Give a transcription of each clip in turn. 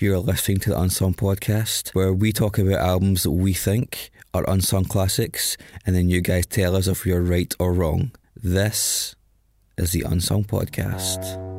You're listening to the Unsung Podcast, where we talk about albums that we think are unsung classics, and then you guys tell us if you're right or wrong. This is the Unsung Podcast.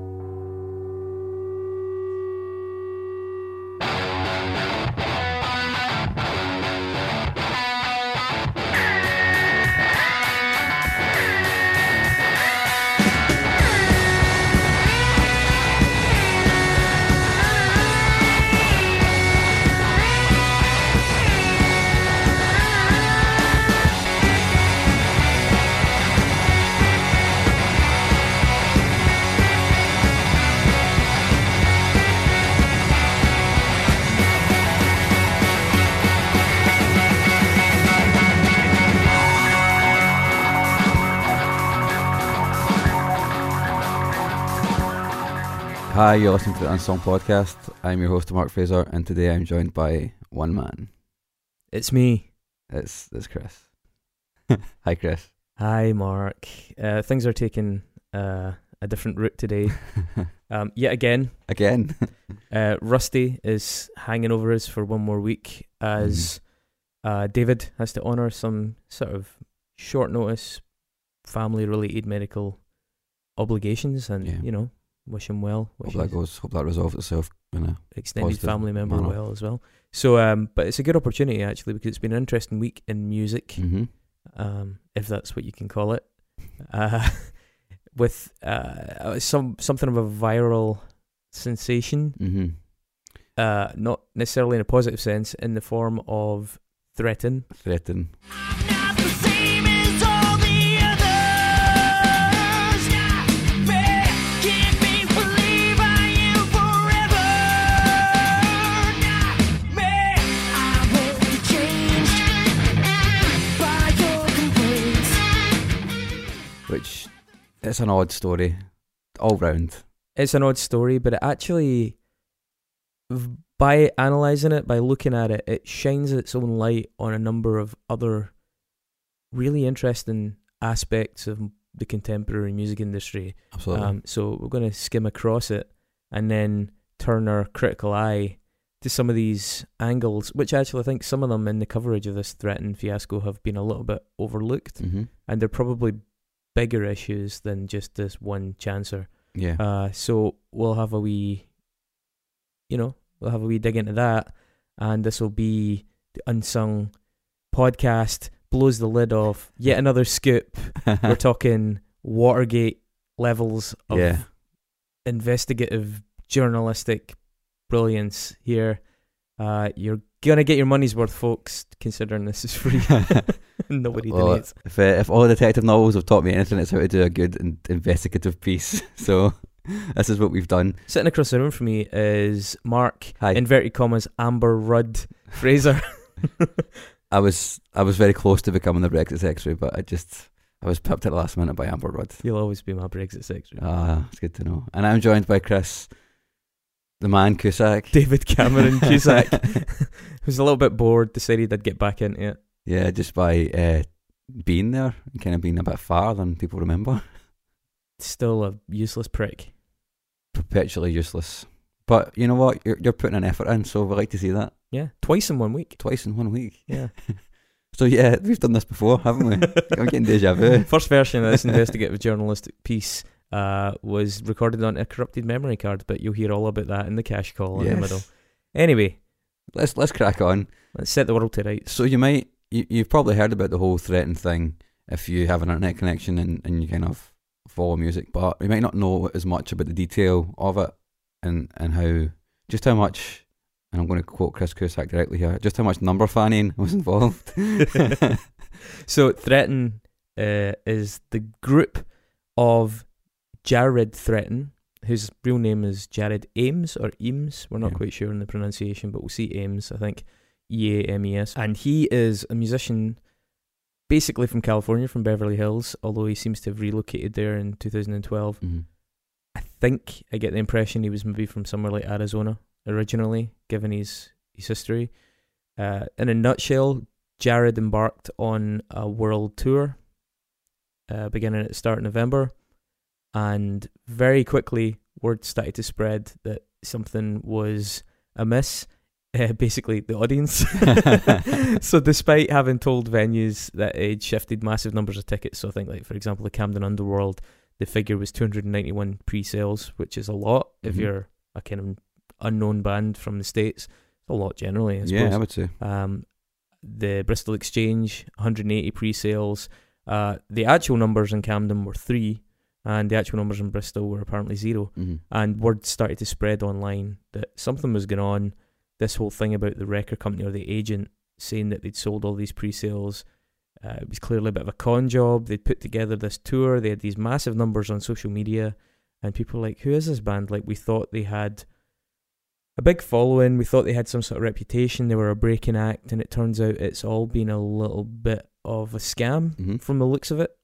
Hi, you're listening to the Unsung Podcast. I'm your host, Mark Fraser, and today I'm joined by one man. It's me. It's it's Chris. Hi, Chris. Hi, Mark. Uh, things are taking uh, a different route today. Um, yet again, Again. uh, Rustie is hanging over us for one more week as uh, David has to honour some sort of short notice, family related medical obligations, and Yeah. you know, wish him well. hope that goes. Hope that resolves itself. You know. extended family member manner. well as well. So, um, but it's a good opportunity actually because it's been an interesting week in music. Mm-hmm. um, if that's what you can call it, uh, with uh, some something of a viral sensation, Mm-hmm. uh, not necessarily in a positive sense, in the form of Threatin. Threatin. Which it's an odd story, all round. It's an odd story, but it actually, by analysing it, by looking at it, it shines its own light on a number of other really interesting aspects of the contemporary music industry. Absolutely. Um, so we're going to skim across it and then turn our critical eye to some of these angles, which actually I think some of them in the coverage of this threatened fiasco have been a little bit overlooked, mm-hmm. and they're probably bigger issues than just this one chancer. Yeah. Uh, so we'll have a wee, you know, we'll have a wee dig into that, and this will be the unsung podcast blows the lid off yet another scoop. We're talking Watergate levels of yeah. investigative journalistic brilliance here. Uh, you're gonna get your money's worth, folks. Considering this is free, nobody Well, donates. if, uh, if all detective novels have taught me anything, it's how to do a good in- investigative piece. So this is what we've done. Sitting across the room from me is Mark, Hi. inverted commas, Amber Rudd Fraser. I was I was very close to becoming the Brexit secretary, but I just I was pipped at the last minute by Amber Rudd. You'll always be my Brexit secretary. Ah, it's good to know. And I'm joined by Chris, the man Cusack. David Cameron Cusack, who's a little bit bored, decided I'd get back into it. Yeah, just by uh, being there and kind of being a bit far than people remember. Still a useless prick. Perpetually useless. But you know what? You're you're putting an effort in, so we like to see that Yeah, twice in one week. twice in one week. Yeah. So yeah, we've done this before, haven't we? I'm getting deja vu. First version of this investigative journalistic piece uh, was recorded on a corrupted memory card. But you'll hear all about that in the cash call in the middle. Anyway, Let's let's crack on. let's set the world to rights. So you might you, you've probably heard about the whole threatened thing if you have an internet connection and, and you kind of follow music, but you might not know as much about the detail of it and and how just how much and I'm going to quote Chris Cusack directly here, just how much number fanning was involved. So Threatin uh, is the group of Jared Threatin, whose real name is Jared Ames or Eames. We're not Yeah. quite sure on the pronunciation, but we'll see Ames. I think E A M E S, and he is a musician, basically from California, from Beverly Hills. Although he seems to have relocated there in 2012. Mhm. I think I get the impression he was maybe from somewhere like Arizona originally, given his his history. Uh, in a nutshell, Jared embarked on a world tour, uh, beginning at the start of November, and very quickly word started to spread that something was amiss. Uh, basically, the audience. so, despite having told venues that he'd shifted massive numbers of tickets, so I think, like for example, the Camden Underworld, the figure was 291 pre-sales, which is a lot if Mhm. you're a kind of unknown band from the states. A lot generally, I suppose. yeah, I would say. Um, the Bristol Exchange, 180 pre-sales. Uh, the actual numbers in Camden were three, and the actual numbers in Bristol were apparently zero. hmm And word started to spread online that something was going on. This whole thing about the record company or the agent saying that they'd sold all these pre-sales. Uh, it was clearly a bit of a con job. They'd put together this tour. They had these massive numbers on social media, and people were like, "Who is this band?" Like we thought they had a big following. We thought they had some sort of reputation. They were a breaking act, and it turns out it's all been a little bit of a scam hmm from the looks of it.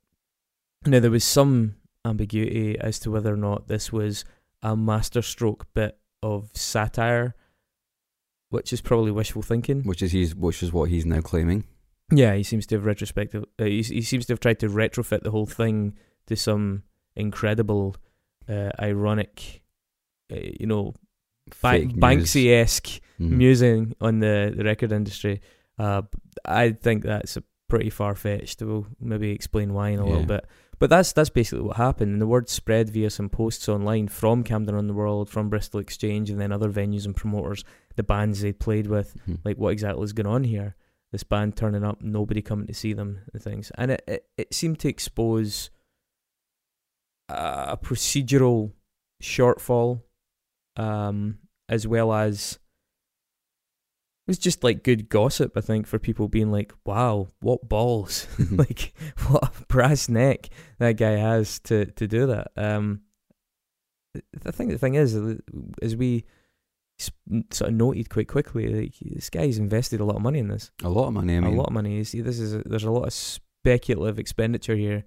Now there was some ambiguity as to whether or not this was a masterstroke bit of satire, which is probably wishful thinking. Which is he's which is what he's now claiming. Yeah, he seems to have retrospective. Uh, he, he seems to have tried to retrofit the whole thing to some incredible, uh, ironic, uh, you know, ba- Banksy esque Mhm. musing on the, the record industry. Uh, I think that's a pretty far fetched. We'll maybe explain why in a little bit. But that's that's basically what happened, and the word spread via some posts online from Camden Underworld, from Bristol Exchange, and then other venues and promoters, the bands they played with, Mhm. like what exactly is going on here. This band turning up, nobody coming to see them, and things, and it it, it seemed to expose a procedural shortfall, um, as well as it was just like good gossip. I think for people being like, "Wow, what balls!" Mhm. like what a brass neck that guy has to to do that. Um, I think the thing is, as we sort of noted quite quickly, like this guy's invested a lot of money in this. a lot of money. I mean, a lot of money. You see, this is a, there's a lot of speculative expenditure here.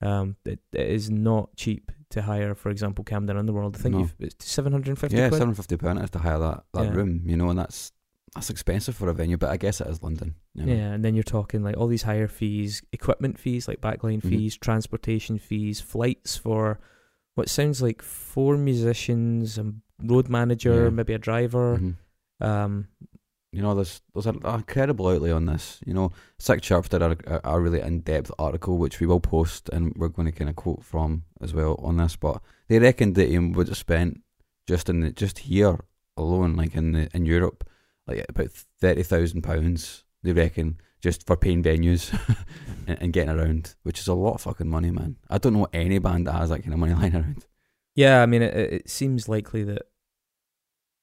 Um, it, it is not cheap to hire, for example, Camden Underworld. I think No. you've it's seven hundred and fifty. yeah, seven fifty pound to hire that, that Yeah. room, you know, and that's that's expensive for a venue, but I guess it is London. You know? Yeah, and then you're talking like all these higher fees, equipment fees like backline Mhm. fees, transportation fees, flights for what sounds like four musicians, a road manager, Yeah. maybe a driver. Mhm. Um, You know, there's there's an incredible outlay on this. You know, Sick Chirpse did a, a, a really in depth article which we will post, and we're going to kind of quote from as well on this. But they reckoned that he would have spent just in the, just here alone, like in the in Europe, like about thirty thousand pounds. They reckon just for paying venues and, and getting around, which is a lot of fucking money, man. I don't know any band that has that kind of money lying around. Yeah, I mean, it, it seems likely that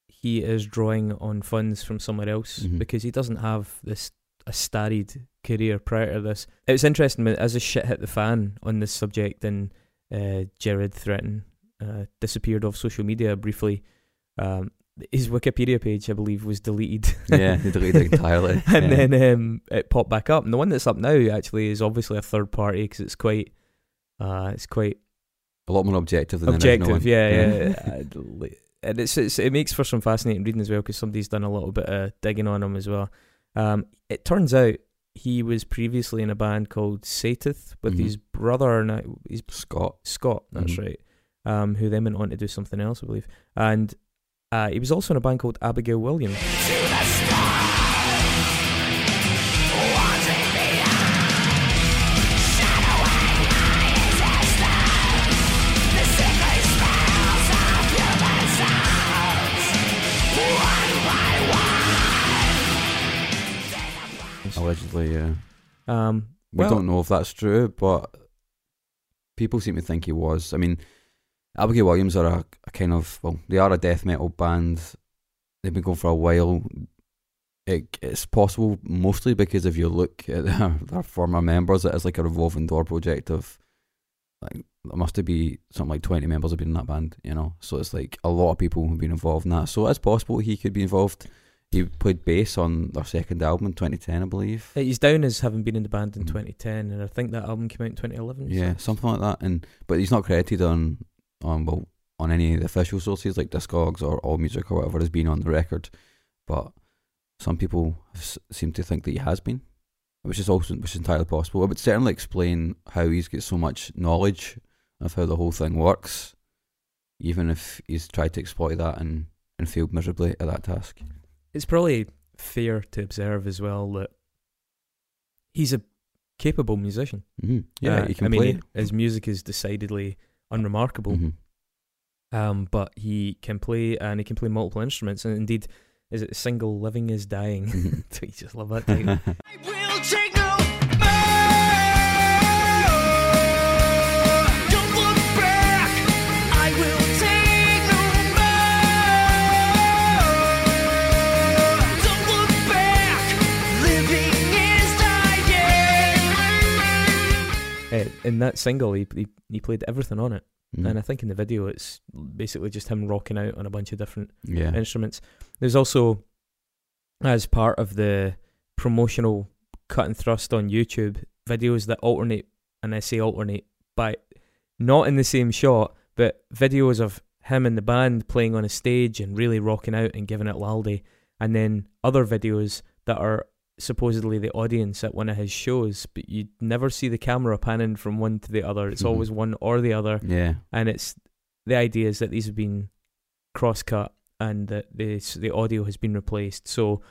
he is drawing on funds from somewhere else Mhm. because he doesn't have this a storied career prior to this. It was interesting as the shit hit the fan on this subject, and uh, Jared Threatin uh, disappeared off social media briefly. Um, his Wikipedia page, I believe, was deleted. Yeah, they deleted entirely. and Yeah. then um, it popped back up. And the one that's up now actually is obviously a third party because it's quite, uh, it's quite a lot more objective than the original objective. one. Yeah, yeah. Uh, and it's, it's it makes for some fascinating reading as well because somebody's done a little bit of digging on him as well. Um, it turns out he was previously in a band called Satith with Mhm. his brother and uh, his Scott. Scott. That's Mhm. right. Um, who then went on to do something else, I believe. And uh, he was also in a band called Abigail Williams. Allegedly, yeah. Um, We well, don't know if that's true, but people seem to think he was. I mean, Abigail Williams are a, a kind of well, they are a death metal band. They've been going for a while. It, it's possible mostly because if you look at their, their former members, it is like a revolving door project of like there must be something like twenty members have been in that band, you know. So it's like a lot of people have been involved in that. So it's possible he could be involved. He played bass on their second album in 2010, I believe. he's down as having been in the band in Mhm. 2010, and I think that album came out in 2011. Yeah, so- something like that. And but he's not credited on on well on any of the official sources like Discogs or All Music or whatever has been on the record. But some people s- seem to think that he has been, which is also which is entirely possible. It would certainly explain how he's got so much knowledge of how the whole thing works, even if he's tried to exploit that and and failed miserably at that task. It's probably fair to observe as well that he's a capable musician. hmm Yeah, Uh, he can I mean, play. his music is decidedly unremarkable, Mhm. um, but he can play and he can play multiple instruments. And indeed, is it a single "Living Is Dying"? Mhm. I just love that title. in that single, he, he he played everything on it, Mhm. and I think in the video, it's basically just him rocking out on a bunch of different yeah. instruments. There's also, as part of the promotional cut and thrust on YouTube, videos that alternate, and I say alternate, by not in the same shot, but videos of him and the band playing on a stage and really rocking out and giving it laldy, and then other videos that are supposedly the audience at one of his shows, but you never see the camera panning from one to the other. It's Mhm. always one or the other Yeah. and it's the idea is that these have been cross cut and that the the audio has been replaced. So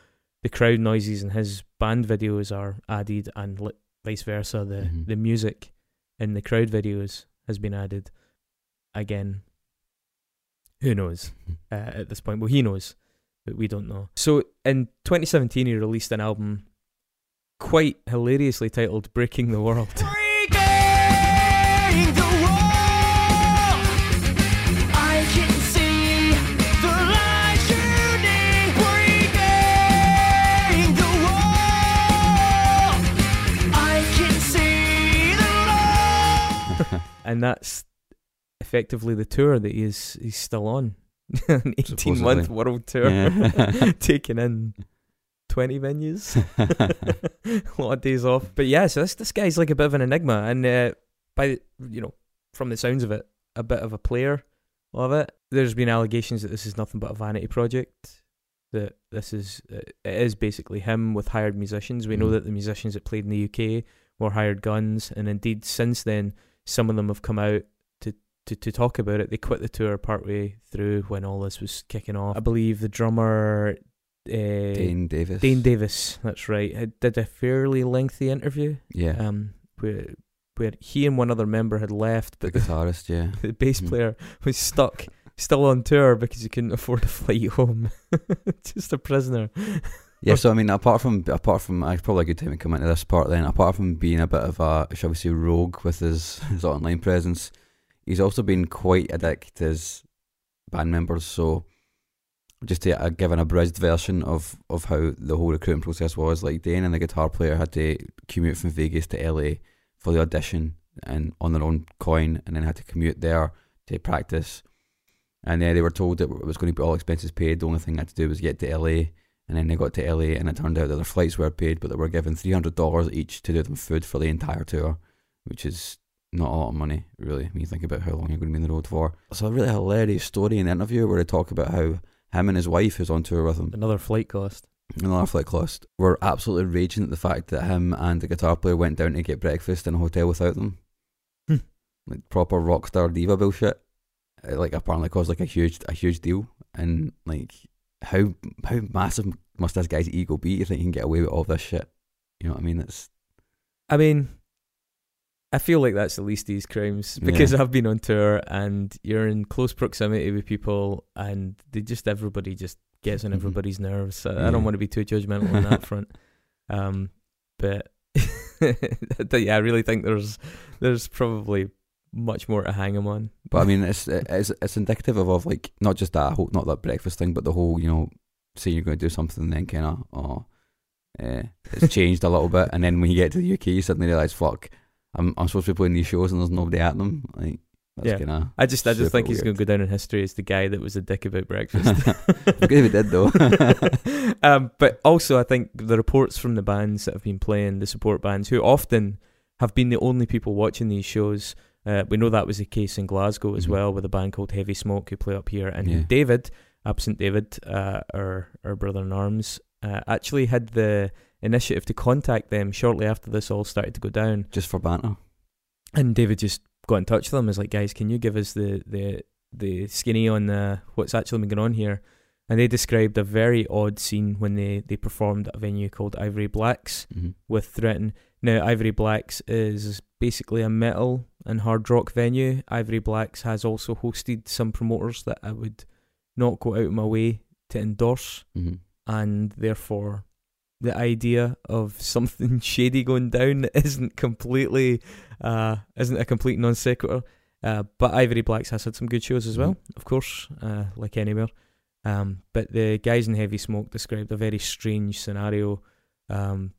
the crowd noises in his band videos are added, and li- vice versa. The Mhm. the music in the crowd videos has been added. Again, who knows uh, at this point? Well, he knows, but we don't know. So in 2017, he released an album quite hilariously titled "Breaking the World." Breaking the wall. I can see the light. Breaking the wall. I can see the love. and that's effectively the tour that he's he's still on. An eighteen month world tour, Yeah. taking in twenty venues, a lot of days off. But yeah, so this this guy's like a bit of an enigma, and uh, by you know from the sounds of it, a bit of a player of it. There's been allegations that this is nothing but a vanity project. That this is uh, it is basically him with hired musicians. We know Mhm. that the musicians that played in the UK were hired guns, and indeed since then some of them have come out to, to, to talk about it. They quit the tour partway through when all this was kicking off. I believe the drummer uh, Dane Davis. Dane Davis, that's right, had, did a fairly lengthy interview Yeah. um, where where he and one other member had left, the but the, guitarist, yeah. the bass Mhm. player was stuck. Still on tour because he couldn't afford a flight home, just a prisoner. Yeah, so I mean, apart from apart from, uh, probably a good time to come into this part. Then, apart from being a bit of a, shall we say, rogue with his, his online presence, he's also been quite a dick to his band members. So, just to uh, give an abridged version of of how the whole recruiting process was, like Dane and the guitar player had to commute from Vegas to LA for the audition and on their own coin, and then had to commute there to practice. And then they were told that it was going to be all expenses paid. The only thing they had to do was get to LA and then they got to LA, and it turned out that their flights were paid, but they were given three hundred dollars each to do them food for the entire tour, which is not a lot of money, really, when you think about how long you're going to be on the road for. It's a really hilarious story in the interview where they talk about how him and his wife, who's on tour with him, Another flight cost. another flight cost, were absolutely raging at the fact that him and the guitar player went down to get breakfast in a hotel without them. Hmm. like proper rock star diva bullshit. It, like apparently caused like a huge a huge deal, and like how how massive must this guy's ego be to think he can get away with all this shit? You know what I mean? It's I mean, I feel like that's the least of these crimes because I've been on tour and you're in close proximity with people, and they just everybody just gets on Mhm. everybody's nerves. I, I don't want to be too judgmental on that front. Um, but yeah, I really think there's there's probably much more to hang him on. But I mean, it's it's it's indicative of, of like not just that whole not that breakfast thing, but the whole you know saying you're going to do something, and then kind of oh, eh, it's changed a little bit, and then when you get to the UK, you suddenly realise fuck, I'm I'm supposed to be playing these shows and there's nobody at them. Like that's Yeah. I just I just think he's gonna go down in history as the guy that was a dick about breakfast. If he did though. um, but also, I think the reports from the bands that have been playing, the support bands, who often have been the only people watching these shows. Uh, we know that was the case in Glasgow as Mhm. well, with a band called Heavy Smoke who play up here, and Yeah. David, absent David, uh, our our brother in arms, uh, actually had the initiative to contact them shortly after this all started to go down. just for banter. And David just got in touch with them. Was like, guys, can you give us the the the skinny on uh, what's actually been going on here? And they described a very odd scene when they they performed at a venue called Ivory Blacks hmm with Threatin. Now, Ivory Blacks is basically a metal and hard rock venue. Ivory Blacks has also hosted some promoters that I would not go out of my way to endorse hmm and therefore the idea of something shady going down that isn't completely uh isn't a complete non sequitur. Uh, but Ivory Blacks has had some good shows as well, of course, uh, like anywhere. Um, but the guys in Heavy Smoke described a very strange scenario um,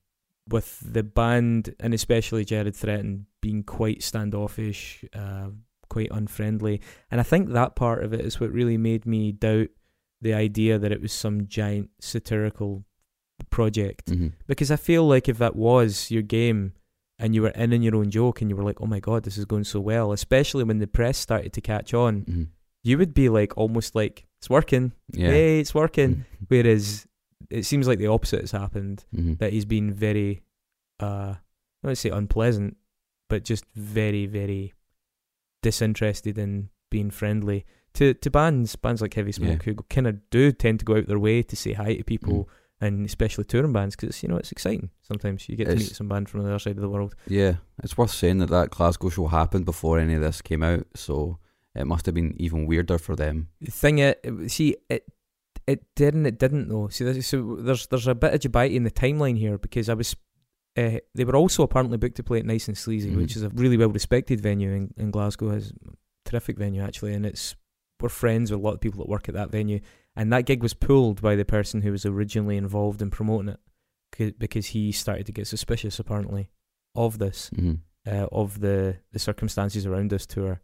with the band and especially Jared Threatin being quite standoffish, uh, quite unfriendly. And I think that part of it is what really made me doubt the idea that it was some giant satirical project. hmm Because I feel like if that was your game and you were in in your own joke and you were like, oh my god, this is going so well, especially when the press started to catch on, hmm you would be like almost like, it's working. Yeah. Hey, it's working. Whereas it seems like the opposite has happened. hmm That he's been very, uh, I don't say unpleasant, but just very, very disinterested in being friendly to to bands, bands like Heavy Smoke, who kind of do tend to go out their way to say hi to people, and especially touring bands, because you know it's exciting. Sometimes you get to meet some band from the other side of the world. Yeah, it's worth saying that that Glasgow show happened before any of this came out, so it must have been even weirder for them. The thing it see it it didn't it didn't though. See this, so there's there's a bit of dubiety in the timeline here because I was uh, they were also apparently booked to play at Nice and Sleazy, Mhm. which is a really well respected venue in, in Glasgow. It's a terrific venue actually, and it's we're friends with a lot of people that work at that venue. And that gig was pulled by the person who was originally involved in promoting it because he started to get suspicious apparently of this hmm uh, of the, the circumstances around this tour.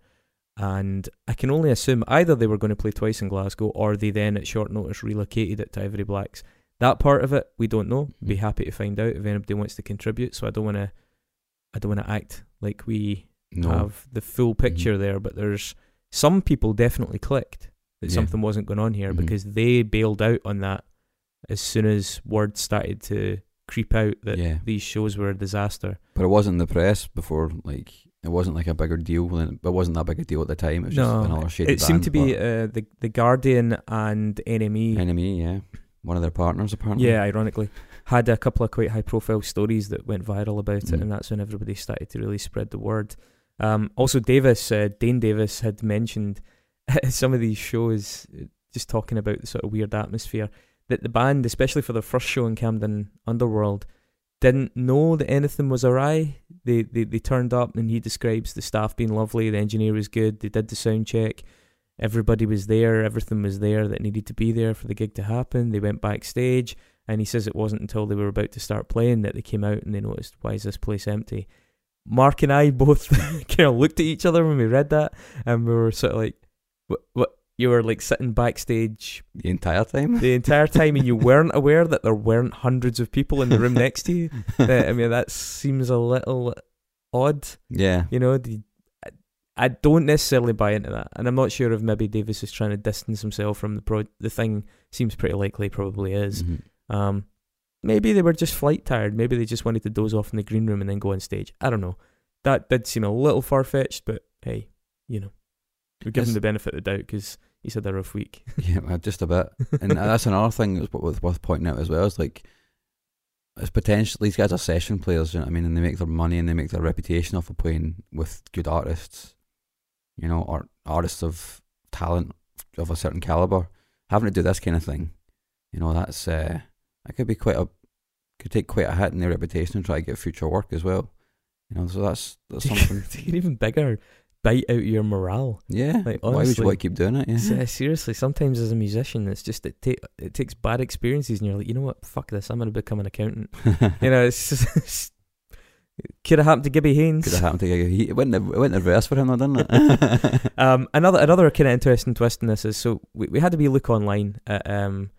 And I can only assume either they were going to play twice in Glasgow or they then at short notice relocated it to Ivory Blacks. That part of it we don't know. Be Mhm. happy to find out if anybody wants to contribute. So I don't want to, I don't want to act like we No, have the full picture there. But there's some people definitely clicked that Yeah. something wasn't going on here Mhm. because they bailed out on that as soon as word started to creep out that Yeah. these shows were a disaster. but it wasn't in the press before. Like it wasn't like a bigger deal. It wasn't that big a deal at the time. It was No, just another It seemed band, to be uh, the the Guardian and NME. enemy. Yeah, one of their partners apparently. yeah, ironically, had a couple of quite high profile stories that went viral about it, Mm. and that's when everybody started to really spread the word. Um, also, Davis, uh, Dane Davis, had mentioned some of these shows, uh, just talking about the sort of weird atmosphere that the band, especially for their first show in Camden Underworld, didn't know that anything was awry. They, they they turned up and he describes the staff being lovely, the engineer was good, they did the sound check, everybody was there, everything was there that needed to be there for the gig to happen. They went backstage and he says it wasn't until they were about to start playing that they came out and they noticed why is this place empty. Mark and I both kind of looked at each other when we read that and we were sort of like, what? What? You were like sitting backstage the entire time. the entire time and you weren't aware that there weren't hundreds of people in the room next to you. That- I mean, that seems a little odd. yeah, You know, the, I, I don't necessarily buy into that, and I'm not sure if maybe Davis is trying to distance himself from the pro. The thing seems pretty likely, probably is. Mhm. Um, maybe they were just flight tired. Maybe they just wanted to doze off in the green room and then go on stage. I don't know. That did seem a little far fetched, but hey, you know, we give him the benefit of the doubt because he's had a rough week. yeah, just a bit. and that's another thing that's worth, pointing out as well. Is like, it's potentially these guys are session players. You know what I mean? And they make their money and they make their reputation off of playing with good artists. You know, or artists of talent of a certain caliber. Having to do this kind of thing, you know, that's uh, that could be quite a could take quite a hit in their reputation and try to get future work as well. You know, so that's that's something. Even bigger bite out your morale. Yeah. Like, Why would you want to keep doing it? Yeah. Seriously, sometimes as a musician, it's just it, ta- it takes bad experiences, and you're like, you know what, fuck this, I'm going to become an accountant. you know, it's just, could have happened to Gibby Haynes. Could have happened to he, it went it went reverse for him though, didn't it? Um, another another kind of interesting twist in this is so we, we had to be look online at um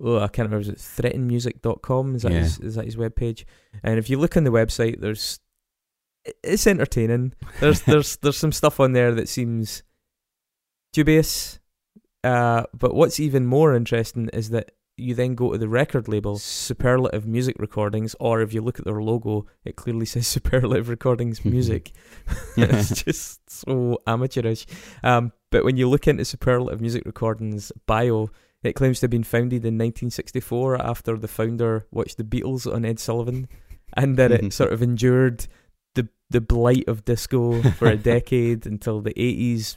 oh I can't remember is it threatinmusic.com is that Yeah. his, is that his webpage and if you look on the website there's it's entertaining. There's there's there's some stuff on there that seems dubious uh but what's even more interesting is that you then go to the record label Superlative Music Recordings or if you look at their logo it clearly says Superlative Recordings Music. It's just so amateurish. Um, but when you look into Superlative Music Recordings bio, it claims to have been founded in 1964 after the founder watched the Beatles on Ed Sullivan, and that it sort of endured the the blight of disco for a decade until the 80s.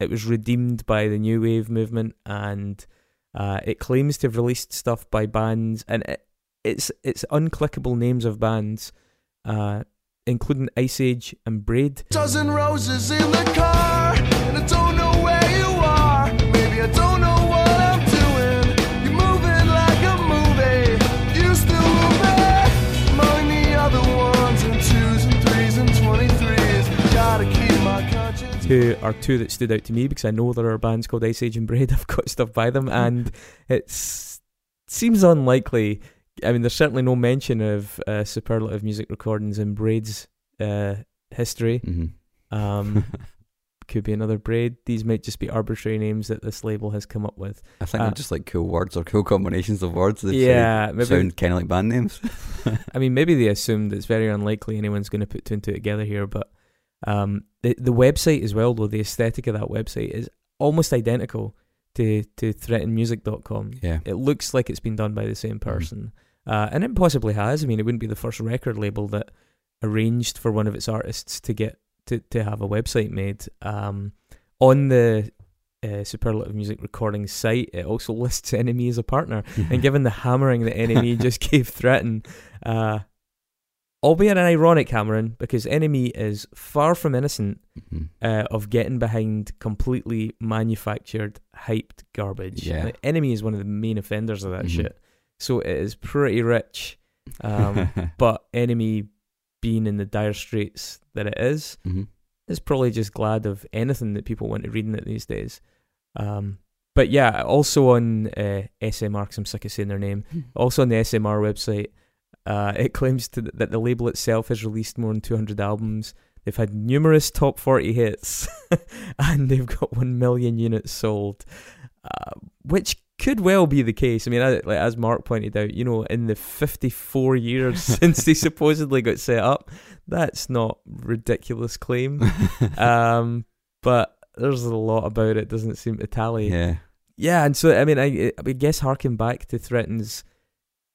It was redeemed by the new wave movement, and uh, it claims to have released stuff by bands, and it, it's it's unclickable names of bands. Uh, including Ice Age and Braid. Dozen roses in the car, Two are two that stood out to me because I know there are bands called Ice Age and Braid. I've got stuff by them, and it seems unlikely. I mean, there's certainly no mention of uh, superlative music recordings in Braid's uh, history. hmm Um, could be another Braid. These might just be arbitrary names that this label has come up with. I think Uh, they're just like cool words or cool combinations of words that yeah, sound, maybe. sound kind of like band names. I mean, maybe they assumed it's very unlikely anyone's going to put two and two together here, but um, the the website as well, though the aesthetic of that website is almost identical to to threatinmusic.com. yeah. It looks like it's been done by the same person, uh, and it possibly has. I mean, it wouldn't be the first record label that arranged for one of its artists to get to to have a website made. Um, on the uh, Superlative Music Recording site, it also lists NME as a partner and given the hammering that NME just gave Threatin, uh, albeit an ironic Cameron, because NME is far from innocent Mhm. uh, of getting behind completely manufactured, hyped garbage. Yeah. Like, NME is one of the main offenders of that Mhm. shit. So it is pretty rich, um, but NME being in the dire straits that it is, Mhm. is probably just glad of anything that people want to read in it these days. Um, but yeah, also on uh, SMR, because I'm sick of saying their name, also on the SMR website, uh, it claims to, that the label itself has released more than 200 albums. They've had numerous top 40 hits, and they've got 1 million units sold, uh, which could well be the case. I mean, I- like, as Mark pointed out, you know, in the 54 years since they supposedly got set up, that's not ridiculous claim. um, but there's a lot about it doesn't seem to tally. yeah. Yeah, and so I mean, I, I guess harking back to Threatin's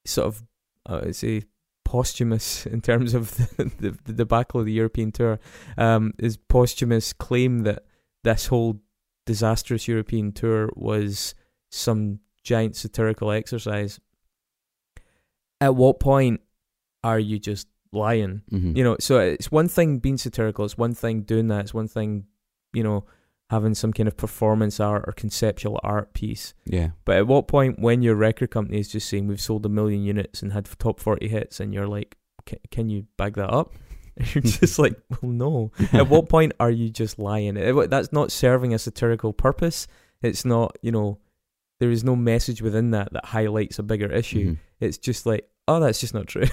sort of, uh, I'd say, posthumous in terms of the, the, the debacle of the European tour, um, his posthumous claim that this whole disastrous European tour was some giant satirical exercise. At what point are you just lying? Mhm. You know, so it's one thing being satirical, it's one thing doing that, it's one thing, you know, having some kind of performance art or conceptual art piece. yeah. But at what point, when your record company is just saying we've sold a million units and had top 40 hits, and you're like, can you bag that up? You're just like, well, no. At what point are you just lying? That's not serving a satirical purpose. It's not, you know, there is no message within that that highlights a bigger issue. Mhm. It's just like, oh, that's just not true.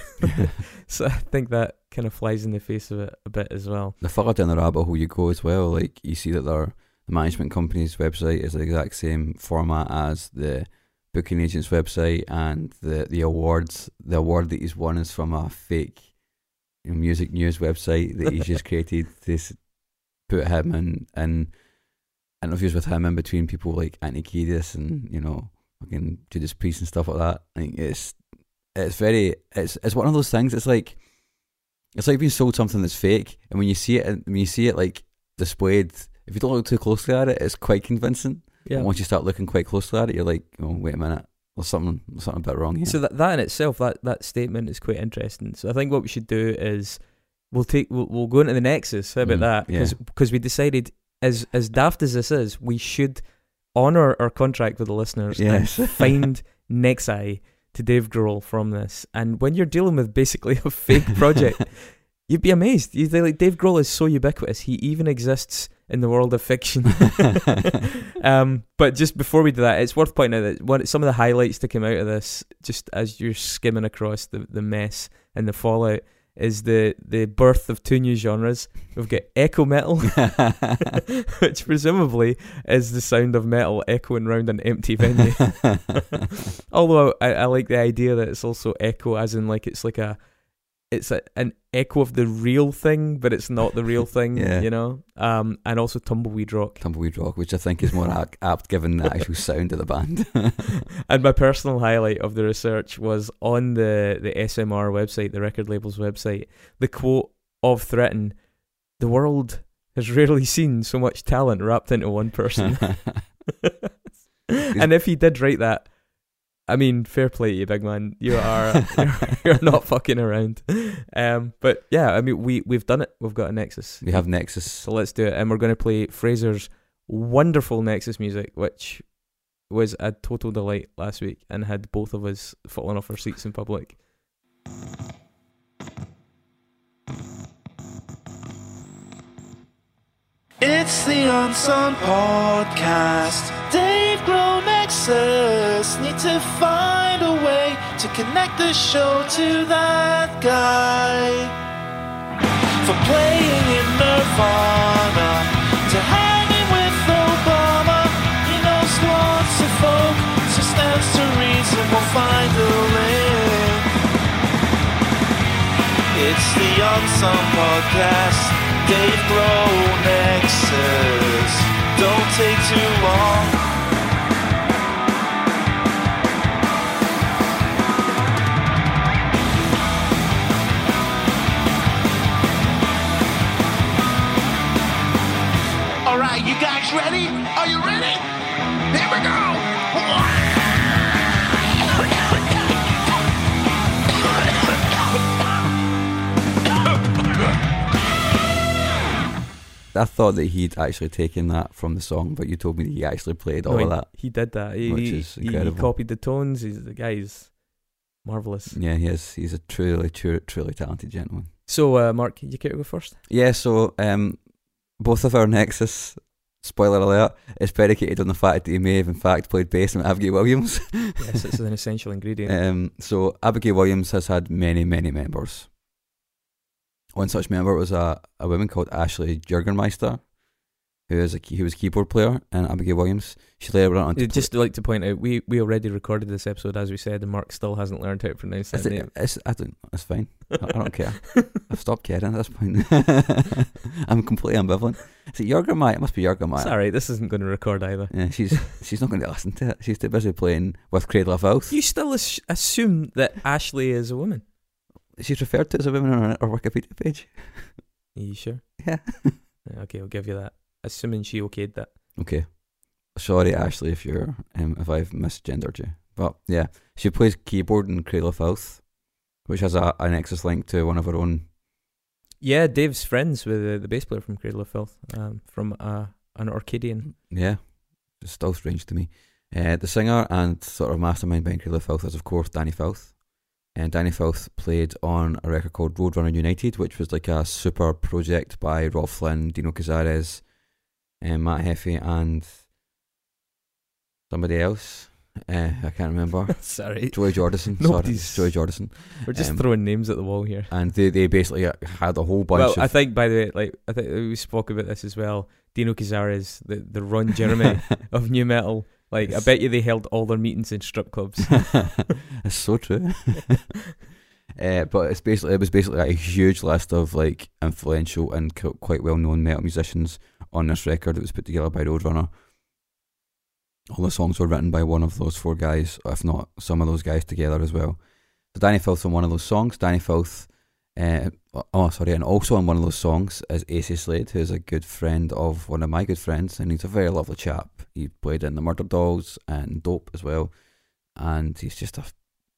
so I think that kind of flies in the face of it a bit as well. the further down the rabbit hole you go as well, like you see that their the management company's website is the exact same format as the booking agent's website, and the the awards the award that he's won is from a fake music news website that he's just created This put him in in interviews with him in between people like Annie and you know fucking Judas Priest and stuff like that. I think it's it's very it's it's one of those things. It's like it's like being sold something that's fake, and when you see it, when you see it like displayed, if you don't look too closely at it, it's quite convincing. Yeah. And once you start looking quite closely at it, you're like, oh wait a minute, there's something there's something a bit wrong here. So that that in itself, that that statement is quite interesting. So I think what we should do is we'll take we'll, we'll go into the nexus. How about Mm, that? yeah. Because we decided as as daft as this is, we should honor our contract with the listeners Yes. and find Nexi to Dave Grohl from this. And when you're dealing with basically a fake project, you'd be amazed. You think like Dave Grohl is so ubiquitous; he even exists in the world of fiction. um, but just before we do that, it's worth pointing out that one, some of the highlights to come out of this, just as you're skimming across the, the mess and the fallout, is the, the birth of two new genres. We've got echo metal, which presumably is the sound of metal echoing around an empty venue. Although I, I like the idea that it's also echo, as in like it's like a, it's a, an echo of the real thing, but it's not the real thing. Yeah. You know. Um, and also tumbleweed rock. Tumbleweed Rock, which I think is more ac- apt given the actual sound of the band. And my personal highlight of the research was on the the SMR website, the record label's website. The quote of Threatin: "The world has rarely seen so much talent wrapped into one person." and if he did write that, I mean, fair play to you, big man. You are you're, you're not fucking around. Um, but yeah, I mean, we we've done it. We've got a Nexus. we have Nexus. So let's do it, and we're going to play Fraser's wonderful Nexus music, which was a total delight last week, and had both of us falling off our seats in public. It's the Unsung Podcast. Dave Grohl Nexus need to find a way to connect the show to that guy. From playing in Nirvana to hanging with Obama, he knows lots of folk, so stands to reason we'll find a link. It's the Unsung Podcast. Dave Grohl Nexus. Don't take too long. Right, you guys ready? Are you ready? Here we go. I thought that he'd actually taken that from the song, but you told me that he actually played all No, of that. He did that. He, Which he- is he- he copied the tones. He's the guy's marvelous. Yeah, he is. He's a truly, truly, truly talented gentleman. So, uh, Mark, you care to go first? Yeah, so um, both of our Nexus, spoiler alert, is predicated on the fact that he may have in fact played bass with Abigail Williams. yes, it's an essential ingredient. Um, so Abigail Williams has had many, many members. One such member was a, a woman called Ashley Jurgenmeister, who is a key, who was a keyboard player and Abigail Williams. She later went on to Just like to point out, we, we already recorded this episode, as we said, and Mark still hasn't learned how to pronounce play. that It's, name. it's, I don't, it's fine. I, I don't care. I've stopped caring at this point. I'm completely ambivalent. Is it Jurgenmeister? It must be Jurgenmeister. It's alright, this isn't going to record either. Yeah, she's she's not going to listen to it. She's too busy playing with Cradle of Filth. You still as- assume that Ashley is a woman. She's referred to as a woman on her, Wikipedia page. Are you sure? Yeah. Yeah, Okay, I'll give you that. Assuming she okayed that. Okay. Sorry, Ashley, if you're um, if I've misgendered you. But yeah, she plays keyboard in Cradle of Filth, which has a, a Nexus link to one of her own. Yeah, Dave's friends with uh, the bass player from Cradle of Filth, um, from uh, an Orchidian. Yeah, it's still strange to me. Uh, the singer and sort of mastermind behind Cradle of Filth is, of course, Dani Filth. And Dani Filth played on a record called Roadrunner United, which was like a super project by Robb Flynn, Dino Cazares, and Matt Heafy, and somebody else. Uh, I can't remember. Sorry, Joey Jordison. Nobody's- Sorry, Joey Jordison. we're just um, throwing names at the wall here. And they, they basically had a whole bunch Well, of. I think by the way, like I think we spoke about this as well. Dino Cazares, the the Ron Jeremy of new metal. Like I bet you they held all their meetings in strip clubs. it's so true. Uh, but it's basically it was basically a huge list of like influential and qu- quite well known metal musicians on this record that was put together by Roadrunner. All the songs were written by one of those four guys, if not some of those guys together as well. So Dani Filth on one of those songs. Dani Filth, uh, oh sorry, and also on one of those songs is Acey Slade, who's a good friend of one of my good friends, and he's a very lovely chap. He played in the Murderdolls and Dope as well. and he's just a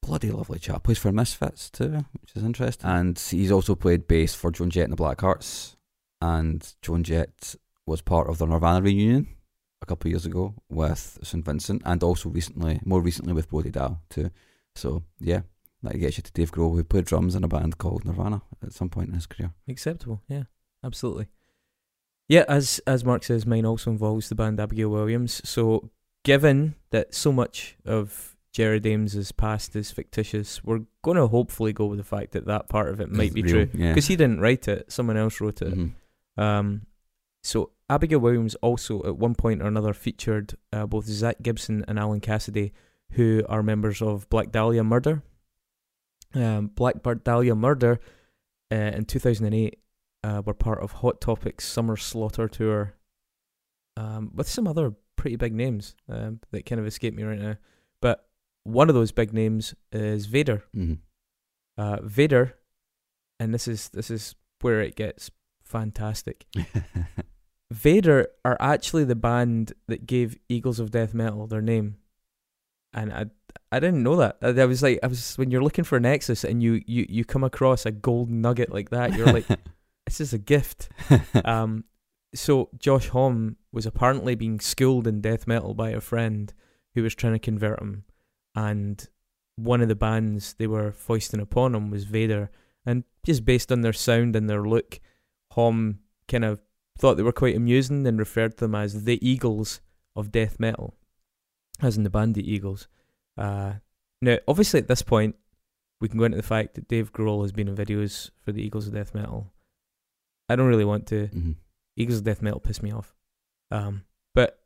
bloody lovely chap. Plays for Misfits too, which is interesting. And he's also played bass for Joan Jett and the Black Hearts, and Joan Jett was part of the Nirvana reunion a couple of years ago with St Vincent, and also recently, more recently with Brody Dalle too. So yeah, that gets you to Dave Grohl, who played drums in a band called Nirvana at some point in his career. Acceptable, yeah, absolutely. Yeah, as as Mark says, mine also involves the band Abigail Williams. So, given that so much of Jered Eames's past is fictitious, we're going to hopefully go with the fact that that part of it might It's be real, true yeah. because he didn't write it; someone else wrote it. Mhm. Um, so Abigail Williams also at one point or another featured uh, both Zach Gibson and Alan Cassidy, who are members of Black Dahlia Murder. Um, Black Bar- Dahlia Murder uh, in 2008 uh, were part of Hot Topic's Summer Slaughter tour um, with some other pretty big names um, that kind of escape me right now. One of those big names is Vader. Mhm. Uh, Vader, and this is this is where it gets fantastic. Vader are actually the band that gave Eagles of Death Metal their name, and I I didn't know that. I, I was like, I was when you're looking for a Nexus and you you you come across a gold nugget like that, you're like, this is a gift. Um, so Josh Homme was apparently being schooled in death metal by a friend who was trying to convert him, and one of the bands they were foisting upon him was Vader, and just based on their sound and their look, Homme kind of thought they were quite amusing and referred to them as the Eagles of death metal, as in the band the Eagles. Uh, now, obviously, at this point, we can go into the fact that Dave Grohl has been in videos for the Eagles of death metal. I don't really want to. Mhm. Eagles of Death Metal piss me off. Um, but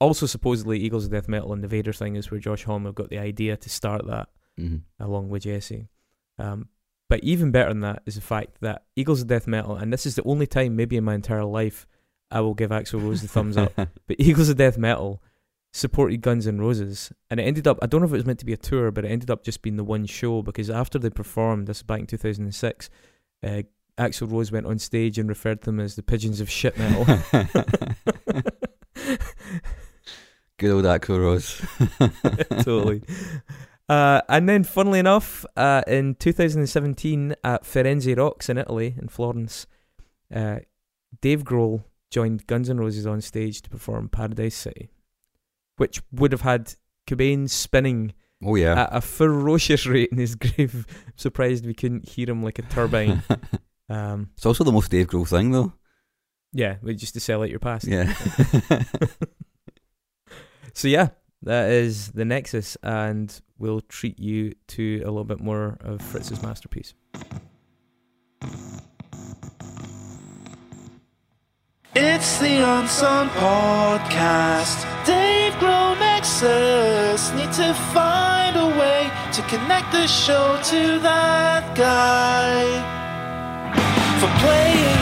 also supposedly Eagles of Death Metal and the Vader thing is where Josh Homme got the idea to start that Mhm. along with Jesse. Um, but even better than that is the fact that Eagles of Death Metal, and this is the only time maybe in my entire life I will give Axl Rose the thumbs up. But Eagles of Death Metal supported Guns N' Roses, and it ended up. I don't know if it was meant to be a tour, but it ended up just being the one show because after they performed this back in 2006, uh, Axl Rose went on stage and referred to them as the pigeons of shit metal. Good old Axl Rose. totally. Uh, and then, funnily enough, uh, in 2017 at Firenze Rocks in Italy, in Florence, uh, Dave Grohl joined Guns N' Roses on stage to perform Paradise City, which would have had Cobain spinning Oh yeah. at a ferocious rate in his grave. Surprised we couldn't hear him like a turbine. um, it's also the most Dave Grohl thing, though. yeah, just to sell out your past. Yeah. So yeah, that is the Nexus, and we'll treat you to a little bit more of Fritz's masterpiece. It's the Unsung Podcast. Dave Grohl Nexus. Need to find a way to connect the show to that guy. From playing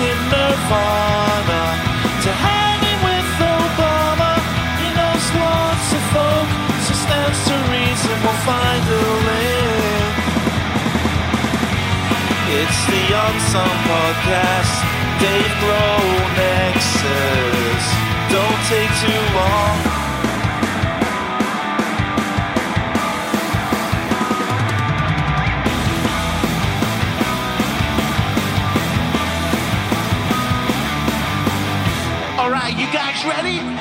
the Unsung Podcast. Dave Grohl Nexus. Don't take too long. All right, you guys ready?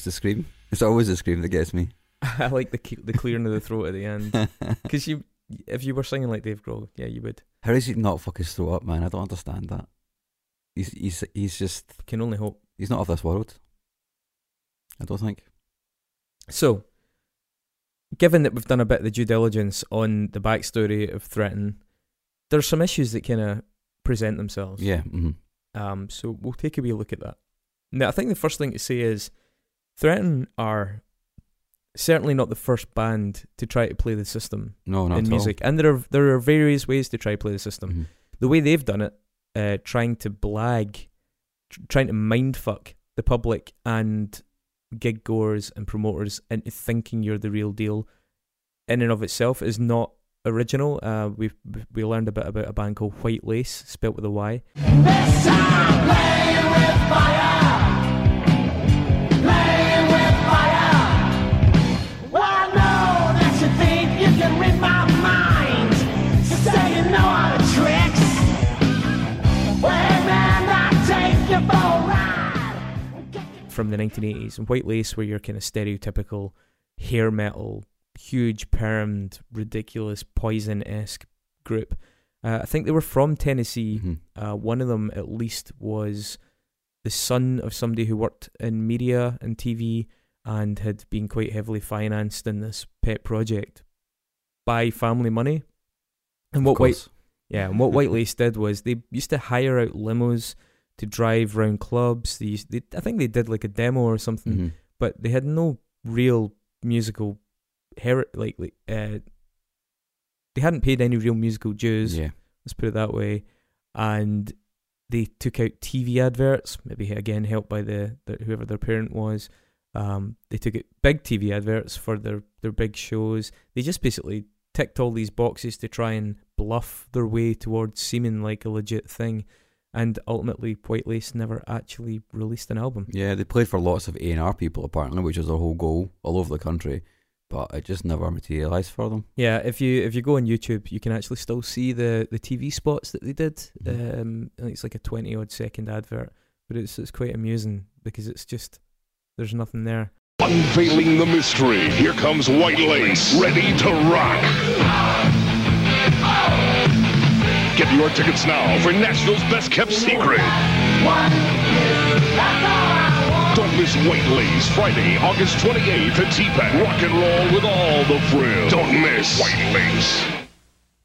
It's the scream. It's always the scream that gets me. I like the the clearing of the throat at the end because you, if you were singing like Dave Grohl, yeah, you would. How does he not fuck his throat up, man? I don't understand that. He's he's he's just Can only hope. he's not of this world. I don't think. So, given that we've done a bit of the due diligence on the backstory of Threatin, there's some issues that kind of present themselves. Yeah. hmm Um, so we'll take a wee look at that. Now, I think the first thing to say is Threatin are certainly not the first band to try to play the system No, not in at music, and there are there are various ways to try to play the all. system. Mhm. The way they've done it, uh, trying to blag, tr- trying to mindfuck the public and gig goers and promoters into thinking you're the real deal, in and of itself is not original. Uh, we we learned a bit about a band called White Lace, spelt with a Y. from the 1980s. And White Lace were your kind of stereotypical hair metal, huge permed, ridiculous poison esque group. Uh, I think they were from Tennessee. Mhm. Uh, one of them, at least, was the son of somebody who worked in media and TV and had been quite heavily financed in this pet project by family money. And what White yeah, and what White Lace did was they used to hire out limos to drive round clubs. They, used, they I think they did like a demo or something, Mhm. but they had no real musical her like like uh, they hadn't paid any real musical dues. Yeah. Let's put it that way, and they took out TV adverts. Maybe again helped by the, the whoever their parent was. Um, they took out big TV adverts for their their big shows. They just basically ticked all these boxes to try and bluff their way towards seeming like a legit thing. And ultimately, White Lace never actually released an album. Yeah, they played for lots of A and R people apparently, which was their whole goal all over the country, but it just never materialised for them. Yeah, if you if you go on YouTube, you can actually still see the, the TV spots that they did. Mhm. Um, I think it's like a twenty odd second advert, but it's it's quite amusing because it's just there's nothing there. Unveiling the mystery. Here comes White Lace, ready to rock. Get your tickets now for Nashville's best kept secret. Don't miss White Lace, Friday, August 28th at TPAC. Rock and roll with all the frills. Don't miss White Lace.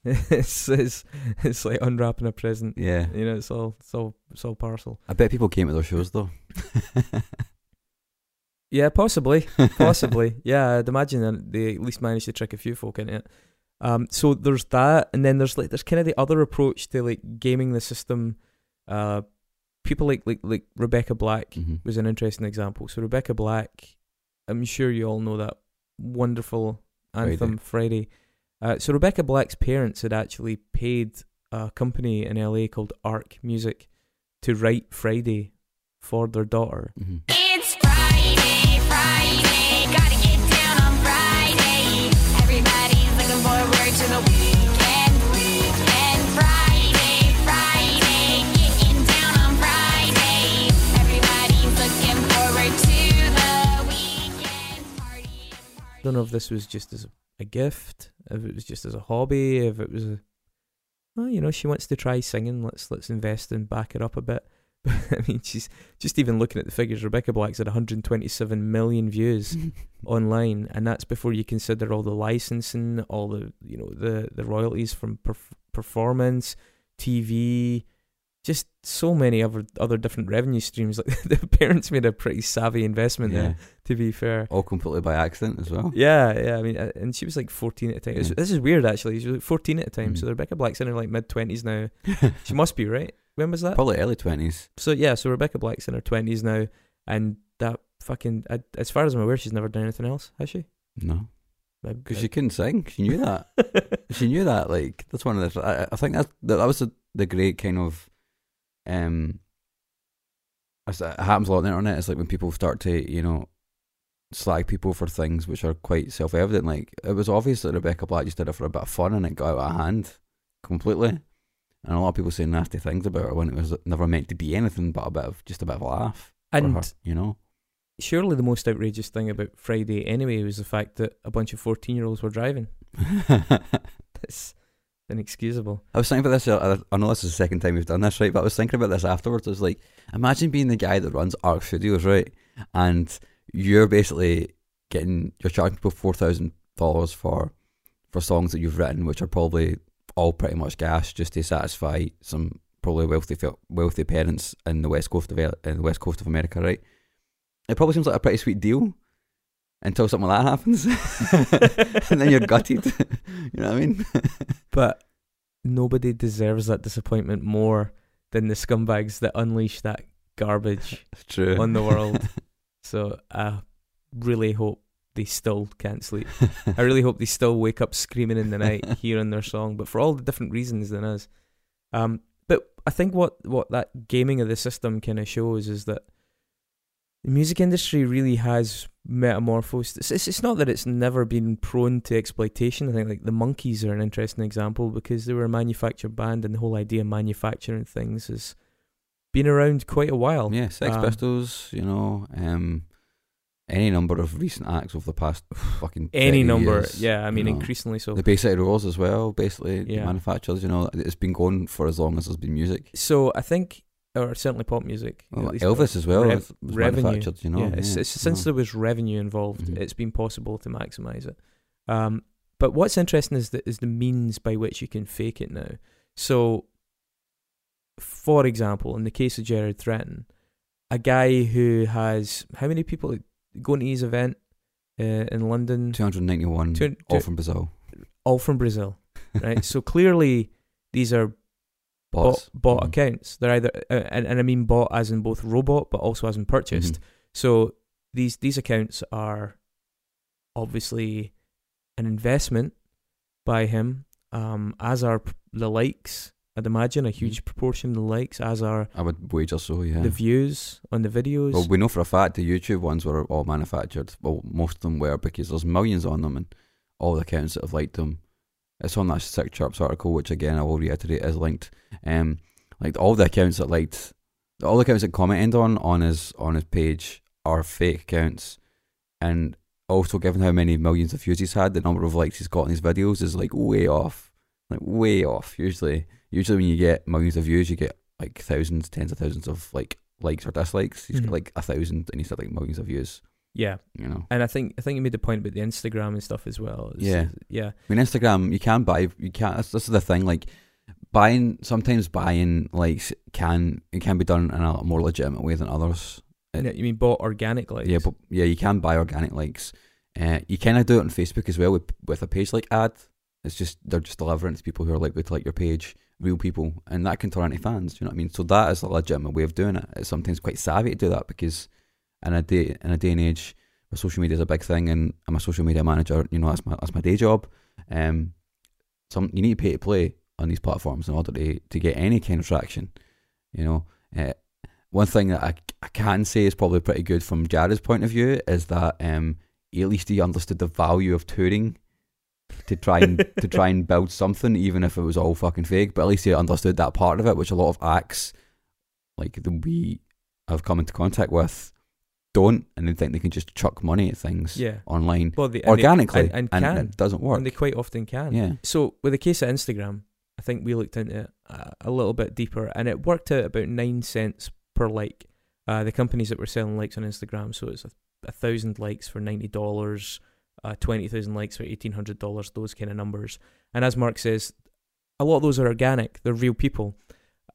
it's, it's it's like unwrapping a present. Yeah. You know, it's all it's all it's all parcel. I bet people came to their shows though. Yeah, possibly, possibly. yeah, I'd imagine they at least managed to trick a few folk into it. Um, so there's that, and then there's like there's kind of the other approach to like gaming the system. Uh, people like like like Rebecca Black Mhm. was an interesting example. So Rebecca Black, I'm sure you all know that wonderful anthem Friday. Uh, so Rebecca Black's parents had actually paid a company in LA called Ark Music to write Friday for their daughter. Mhm. To the weekend, weekend. Friday, Friday, getting down on Friday. Everybody's looking forward to the weekend party. I don't know if this was just as a gift, if it was just as a hobby, if it was a, well, you know, she wants to try singing. Let's let's invest and back her up a bit. I mean, she's just even looking at the figures. Rebecca Black's at 127 million views online, and that's before you consider all the licensing, all the you know the the royalties from perf- performance, TV, just so many other other different revenue streams. Like the parents made a pretty savvy investment yeah. there. To be fair, All completely by accident as well. yeah, yeah. I mean, uh, and she was like 14 at the time. Yeah. This is weird, actually. She was like 14 at the time. Mm. So Rebecca Black's in her like mid 20s now. She must be right. When was that? Probably early twenties. So yeah, so Rebecca Black's in her 20s now, and that fucking, I, as far as I'm aware, she's never done anything else, has she? No, because she couldn't sing. She knew that. she knew that. Like that's one of the. I, I think that that, that was the, the great kind of. Um. It happens a lot on the internet. It's like when people start to you know, slag people for things which are quite self evident. Like it was obvious that Rebecca Black just did it for a bit of fun and it got out of hand completely. And a lot of people say nasty things about her when it was never meant to be anything but a bit of just a bit of a laugh. And her, you know, surely the most outrageous thing about Friday anyway was the fact that a bunch of 14 year olds were driving. That's inexcusable. I was thinking about this. uh, I know this is the second time we've done this, right? But I was thinking about this afterwards. I was like, imagine being the guy that runs Ark Studios, right? And you're basically getting you're charging people four thousand dollars for for songs that you've written, which are probably all pretty much gas, just to satisfy some probably wealthy wealthy parents in the west coast of in the west coast of America, right? It probably seems like a pretty sweet deal until something like that happens, and then you're gutted. you know what I mean? But nobody deserves that disappointment more than the scumbags that unleash that garbage on the world. So I really hope they still can't sleep. I really hope they still wake up screaming in the night hearing their song, but for all the different reasons than us. Um, but I think what what that gaming of the system kind of shows is that the music industry really has metamorphosed. It's, it's it's not that it's never been prone to exploitation. I think like the Monkees are an interesting example because they were a manufactured band, and the whole idea of manufacturing things has been around quite a while. Yeah, Sex Um, Pistols, you know, um, any number of recent acts over the past fucking Any number, years, yeah. I mean, you know. increasingly so. The Bay City Rollers as well, basically Yeah. manufacturers. You know, it's been going for as long as there's been music. So I think, or certainly pop music. at Well, least Elvis as well rev- revenue. manufactured. You know, yeah, it's, it's since there was revenue involved, Mhm. it's been possible to maximize it. Um, but what's interesting is the is the means by which you can fake it now. So, for example, in the case of Jared Threatin, a guy who has how many people going to his event uh, in London, 291, Two- all from Brazil. all from Brazil, right? so clearly, these are Bots. bought, bought Mhm. accounts. They're either, uh, and, and I mean bought as in both robot, but also as in purchased. Mhm. So these these accounts are obviously an investment by him, um, as are the likes. I'd imagine a huge proportion of the likes, as are I would wager so. Yeah. the views on the videos. Well, we know for a fact the YouTube ones were all manufactured. Well, most of them were because there's millions on them, and all the accounts that have liked them. It's on that Sick Chirpse article, which again I will reiterate is linked. Um, like all the accounts that liked, all the accounts that commented on on his on his page are fake accounts, and also given how many millions of views he's had, the number of likes he's got on his videos is like way off, like way off. Usually, usually when you get millions of views, you get like thousands, tens of thousands of like likes or dislikes. He's Mhm. got like a thousand, and he's like millions of views. yeah, You know, and I think I think you made the point about the Instagram and stuff as well. It's- Yeah. yeah, I mean, Instagram, you can buy, you can't. This, this is the thing, like buying. Sometimes buying likes can it can be done in a more legitimate way than others. It- Yeah, You mean bought organic likes? Yeah, but yeah, you can buy organic likes. Uh, you kind of do it on Facebook as well with with a page like ad. It's just they're just delivering to people who are likely to like your page, real people, and that can turn into fans. Do you know what I mean? So that is a legitimate way of doing it. It's sometimes quite savvy to do that because in a day in a day and age where social media is a big thing, and I'm a social media manager. You know, that's my that's my day job. Um, some you need to pay to play on these platforms in order to to get any kind of traction. You know, uh, one thing that I, I can say is probably pretty good from Jared's point of view is that um, at least he understood the value of touring to try and to try and build something, even if it was all fucking fake. But at least he understood that part of it, which a lot of acts like that we have come into contact with don't, and they think they can just chuck money at things Yeah. online Well, they, and they- organically, and, and can, it doesn't work. and they quite often can. yeah, So with the case of Instagram, I think we looked into it a little bit deeper, and it worked out about nine cents per like. Uh, the companies that were selling likes on Instagram, so it's a, a thousand likes for ninety dollars, uh, twenty thousand likes for eighteen hundred dollars, those kind of numbers. And as Mark says, a lot of those are organic; they're real people.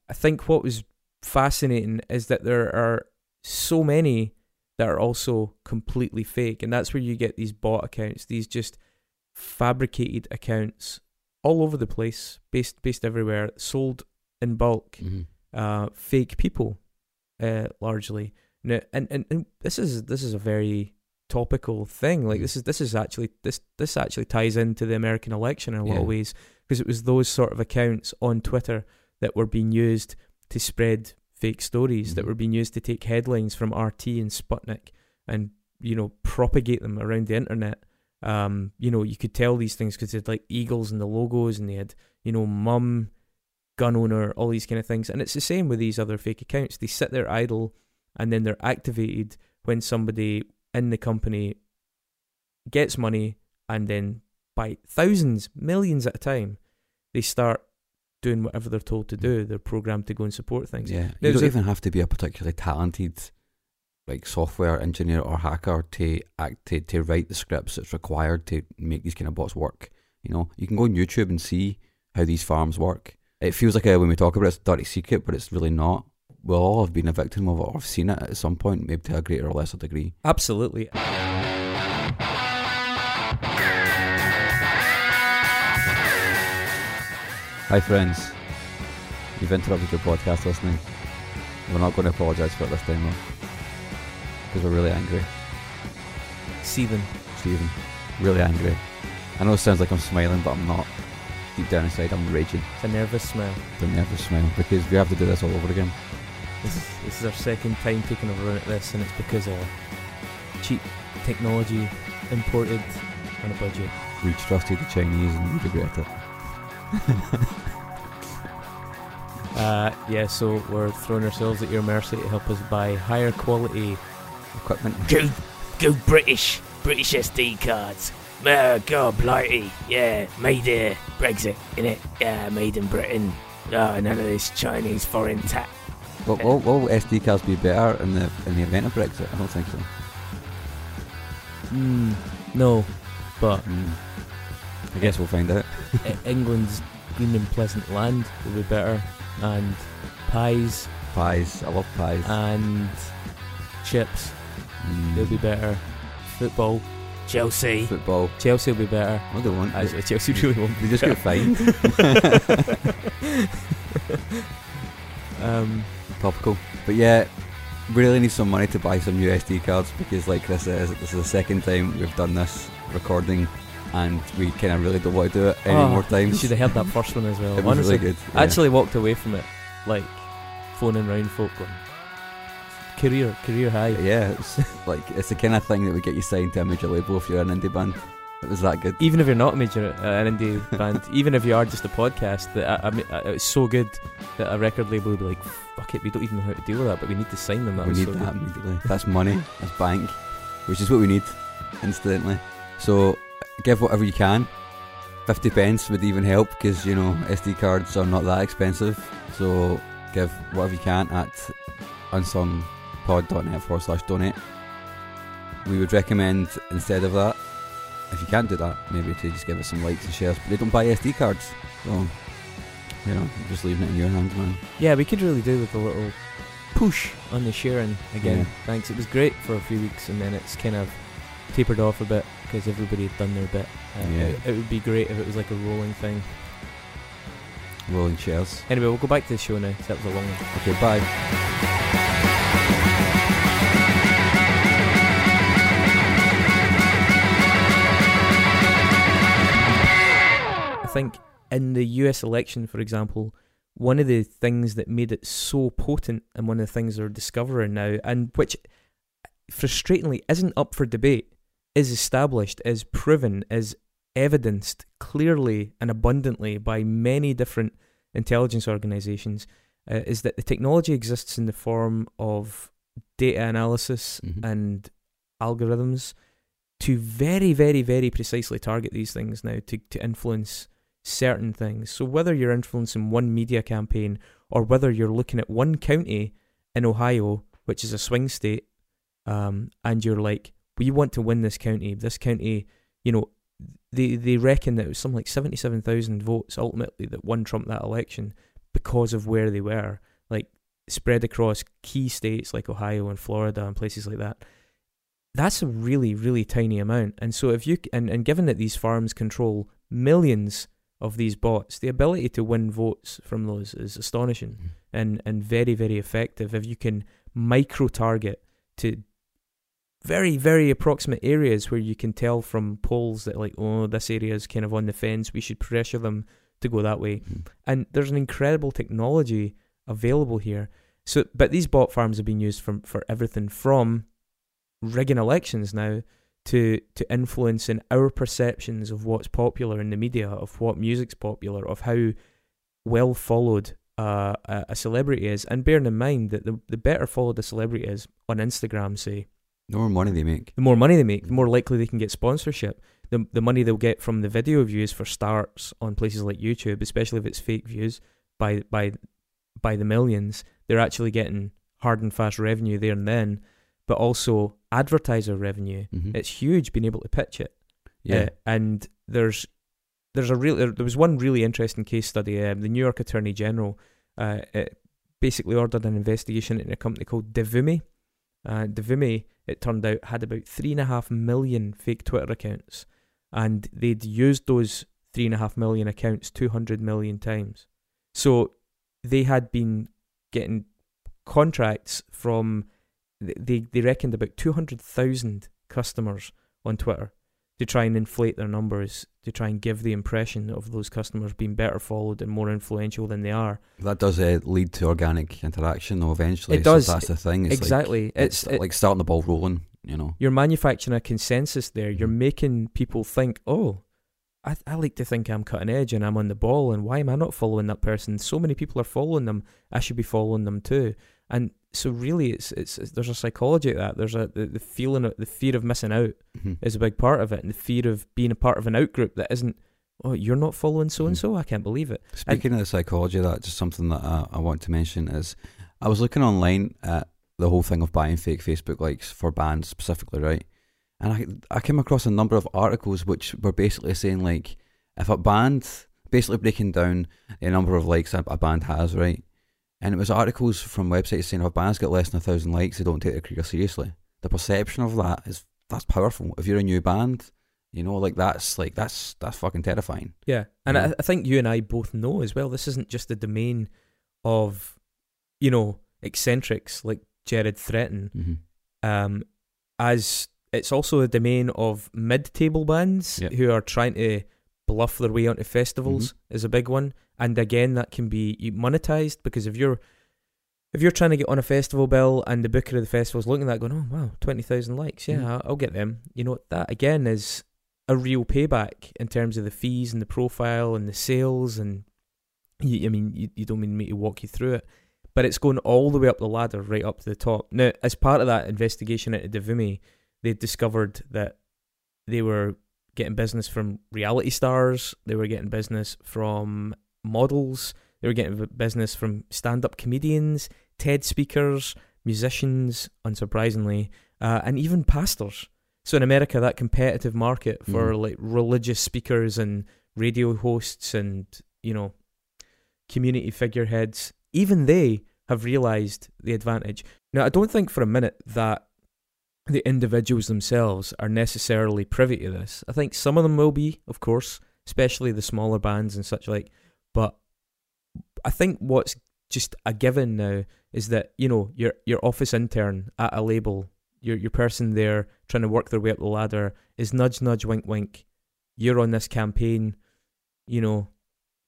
I think what was fascinating is that there are so many that are also completely fake, and that's where you get these bot accounts, these just fabricated accounts all over the place, based based everywhere, sold in bulk, Mhm. uh, fake people, uh, largely. Now, and, and and this is this is a very topical thing. Like this is this is actually this this actually ties into the American election in a lot Yeah. of ways because it was those sort of accounts on Twitter that were being used to spread fake stories that Mhm. were being used to take headlines from RT and Sputnik and you know propagate them around the internet. Um, you know, you could tell these things because they had like eagles and the logos, and they had you know mum, gun owner, all these kind of things. And it's the same with these other fake accounts. They sit there idle, and then they're activated when somebody in the company gets money, and then by thousands, millions at a time, they start doing whatever they're told to do. They're programmed to go and support things. Yeah, you don't even have to be a particularly talented like software engineer or hacker to act to, to write the scripts that's required to make these kind of bots work. You know, you can go on YouTube and see how these farms work. It feels like a, when we talk about it, it's a dirty secret, but it's really not. We'll all have been a victim of it or have seen it at some point, maybe to a greater or lesser degree. Absolutely. Hi, friends. You've interrupted your podcast listening. We're not going to apologise for it this time, though, because we're really angry. See them. Stephen. Really angry. I know it sounds like I'm smiling, but I'm not. Deep down inside, I'm raging. It's a nervous smile. The nervous smile because we have to do this all over again. This is, this is our second time taking a run at this, and it's because of cheap technology imported on a budget. We trusted the Chinese and we regret it. Uh, yeah, so we're throwing ourselves at your mercy to help us buy higher quality. Equipment. Go, go British, British SD cards. Uh, God, blighty. Yeah, made uh, Brexit, innit? Yeah, made in Britain. Oh, none of this Chinese foreign tax. Will, will, will SD cards be better in the in the event of Brexit? I don't think so. Mm, no, but Mm. I guess we'll find out. England's green and pleasant land will be better, and pies Pies. I love pies. and chips Mm. they'll be better. Football, Chelsea. Football. Chelsea will be better. What do they want? Actually, Chelsea really won't. They just get fined. um, Topical. But yeah, we really need some money to buy some new SD cards because, like Chris says, this is the second time we've done this recording, and we kind of really don't want to do it oh, any oh, more You should have heard that first one as well. It was Honestly, really good. I actually walked away from it like phoning round folk going, career, career high. yeah, it's like it's the kind of thing that would get you signed to a major label if you're an indie band. It was that good. Even if you're not a major uh, an indie band, even if you are just a podcast, that I, I uh, it's so good that a record label would be like, "Fuck it, we don't even know how to deal with that, but we need to sign them." That we was need so that good. immediately. That's money. That's bank, which is what we need instantly. So give whatever you can. Fifty pence would even help because you know SD cards are not that expensive. So give whatever you can at unsungpod.net forward slash donate. We would recommend instead of that, if you can't do that, maybe to just give us some likes and shares. But they don't buy SD cards, so you know, just leaving it in your hands, man. Yeah, we could really do with a little push on the sharing again. Yeah. Thanks. It was great for a few weeks, and then it's kind of tapered off a bit because everybody had done their bit. Uh, Yeah. it, it would be great if it was like a rolling thing. Rolling shares. Anyway, we'll go back to the show now. that was a long one. Okay, bye. Think in the US election, for example, one of the things that made it so potent and one of the things they're discovering now, and which frustratingly isn't up for debate, is established, is proven, is evidenced clearly and abundantly by many different intelligence organizations, uh, is that the technology exists in the form of data analysis Mhm. and algorithms to very, very, very precisely target these things now to, to influence certain things. So whether you're influencing one media campaign or whether you're looking at one county in Ohio, which is a swing state, um, and you're like, we want to win this county. This county, you know, they they reckon that it was something like seventy seven thousand votes ultimately that won Trump that election because of where they were, like spread across key states like Ohio and Florida and places like that. That's a really really tiny amount, and so if you and and given that these farms control millions of these bots, the ability to win votes from those is astonishing Mm-hmm. and and very very effective if you can micro target to very very approximate areas where you can tell from polls that like oh this area is kind of on the fence we should pressure them to go that way Mhm. and there's an incredible technology available here so but these bot farms have been used from for everything from rigging elections now to to influencing our perceptions of what's popular in the media of what music's popular of how well followed uh, a, a celebrity is and bearing in mind that the, the better followed a celebrity is on Instagram say The more money they make. the more money they make, the more likely they can get sponsorship. The the money they'll get from the video views for starts on places like YouTube, especially if it's fake views by by by the millions, they're actually getting hard and fast revenue there and then, but also advertiser revenue. Mhm. It's huge being able to pitch it. yeah. Uh, and there's there's a real there, there was one really interesting case study. Um, the New York Attorney General uh, basically ordered an investigation into a company called Devumi. Uh, Devumi, it turned out, had about three and a half million fake Twitter accounts, and they'd used those three and a half million accounts two hundred million times. So they had been getting contracts from they they reckoned about two hundred thousand customers on Twitter to try and inflate their numbers, to try and give the impression of those customers being better followed and more influential than they are. That does uh, lead to organic interaction, though. Eventually, It So does. that's the thing. It's exactly. Like, it's it's it- like starting the ball rolling. You know. you're manufacturing a consensus there. You're Mhm. making people think, oh, I, I like to think I'm cutting edge and I'm on the ball, and why am I not following that person? So many people are following them. I should be following them too. And so really, it's it's, it's there's a psychology to that. There's a the, the feeling of the fear of missing out Mhm. is a big part of it, and the fear of being a part of an out group that isn't. Oh, you're not following so and so. I can't believe it. Speaking of the psychology of that, just something that I, I want to mention is I was looking online at the whole thing of buying fake Facebook likes for bands specifically, right? And I I came across a number of articles which were basically saying like if a band basically breaking down the number of likes a, a band has, right? And it was articles from websites saying if a band's got less than a thousand likes, they don't take their career seriously. The perception of that is that's powerful. If you're a new band, you know, like that's like that's that's fucking terrifying. Yeah, and. I, I think you and I both know as well. This isn't just the domain of, you know, eccentrics like Jared Threatin. Mm-hmm. Um, as it's also a domain of mid-table bands Yep. who are trying to bluff their way onto festivals is a big one. And again, that can be monetized because if you're if you're trying to get on a festival bill and the booker of the festival is looking at that going, oh wow, twenty thousand likes, yeah, Mhm. I'll, I'll get them. You know that again is a real payback in terms of the fees and the profile and the sales and you, I mean you, you don't mean me to walk you through it, but it's going all the way up the ladder, right up to the top. Now, as part of that investigation into Devumi, they discovered that they were getting business from reality stars, they were getting business from models, they were getting business from stand-up comedians, TED speakers, musicians, unsurprisingly, uh, and even pastors. So in America, that competitive market for Mhm. like religious speakers and radio hosts and you know community figureheads, even they have realized the advantage. Now, I don't think for a minute that the individuals themselves are necessarily privy to this. I think some of them will be, of course, especially the smaller bands and such like. But I think what's just a given now is that you know your your office intern at a label, your your person there trying to work their way up the ladder is nudge nudge wink wink. You're on this campaign, you know.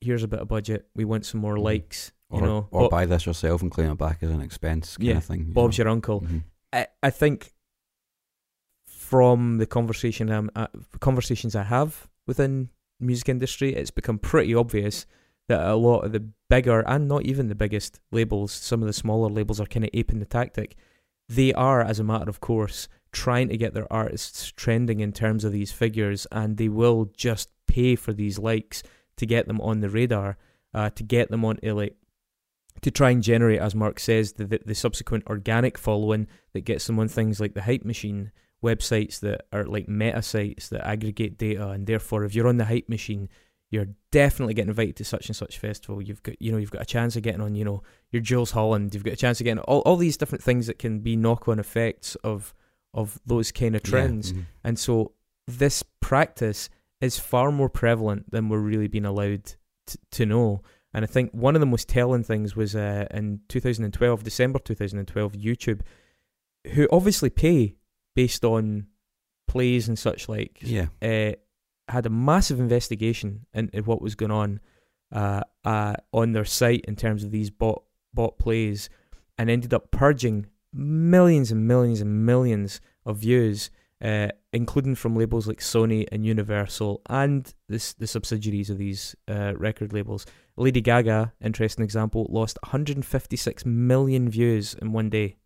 Here's a bit of budget. We want some more Mhm. likes. You or, know, or Bob- buy this yourself and claim it back as an expense kind Yeah, of thing. you Bob's know. your uncle. Mhm. I, I think from the conversation um, uh, conversations I have within music industry, it's become pretty obvious that a lot of the bigger and not even the biggest labels, some of the smaller labels are kind of aping the tactic. They are, as a matter of course, trying to get their artists trending in terms of these figures, and they will just pay for these likes to get them on the radar, uh, to get them onto like to try and generate, as Mark says, the, the, the subsequent organic following that gets them on things like the Hype Machine websites that are like meta sites that aggregate data, and therefore, if you're on the Hype Machine, you're definitely getting invited to such and such festival. You've got, you know, you've got a chance of getting on, you know, your Jools Holland. You've got a chance of getting all, all these different things that can be knock-on effects of of those kind of trends. Yeah, mhm. And so this practice is far more prevalent than we're really being allowed t- to know. And I think one of the most telling things was uh, in 2012, December 2012, YouTube, who obviously pay based on plays and such like, Yeah. uh, had a massive investigation into what was going on uh, uh, on their site in terms of these bot bot plays, and ended up purging millions and millions and millions of views, uh, including from labels like Sony and Universal and this, the subsidiaries of these uh, record labels. Lady Gaga, interesting example, lost 156 million views in one day.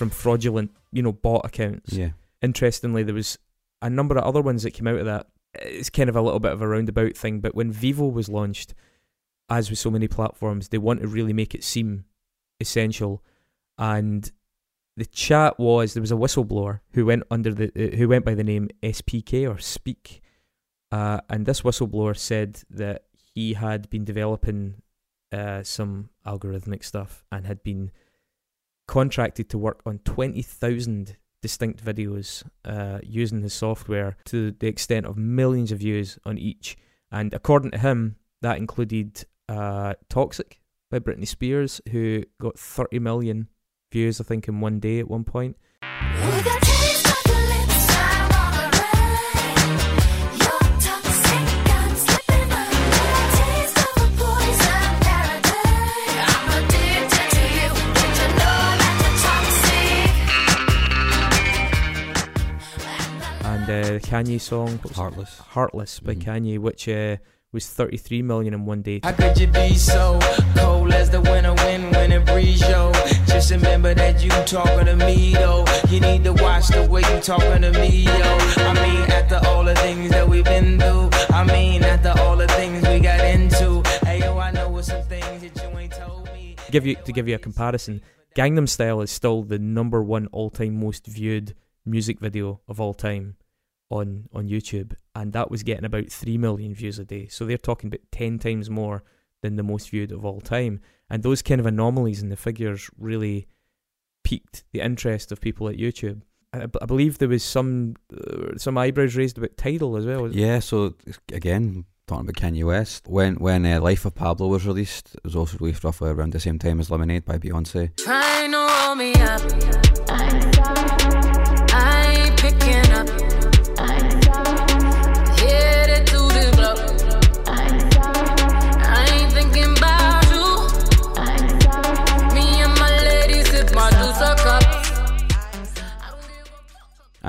From fraudulent, you know, bot accounts. Yeah. interestingly, there was a number of other ones that came out of that. It's kind of a little bit of a roundabout thing, but when Vevo was launched, as with so many platforms, they want to really make it seem essential. And the chat was there was a whistleblower who went under the uh, who went by the name SPK or Speak, uh, and this whistleblower said that he had been developing uh, some algorithmic stuff and had been contracted to work on twenty thousand distinct videos uh, using his software to the extent of millions of views on each. And according to him, that included uh, Toxic by Britney Spears, who got 30 million views, I think, in one day at one point. Uh, the Kanye song, what was it? Heartless. Heartless by Mhm. Kanye, which uh, was 33 million in one day. How could you be so cold as the winter wind when it breeze, yo? Just remember that you talking to me, though. You need to watch the way you talking to me, yo. I mean, after all the things that we've been through. I mean, after all the things we got into. Hey, yo, I know some things that you ain't told me. give you to give you a comparison, Gangnam Style is still the number one all-time most viewed music video of all time on on YouTube, and that was getting about three million views a day. So they're talking about ten times more than the most viewed of all time. And those kind of anomalies in the figures really piqued the interest of people at YouTube. I, I believe there was some uh, some eyebrows raised about Tidal as well. Yeah, so again, talking about Kanye West, when when uh, Life of Pablo was released, it was also released roughly around the same time as Lemonade by Beyonce. Trying to roll me up. I ain't picking up.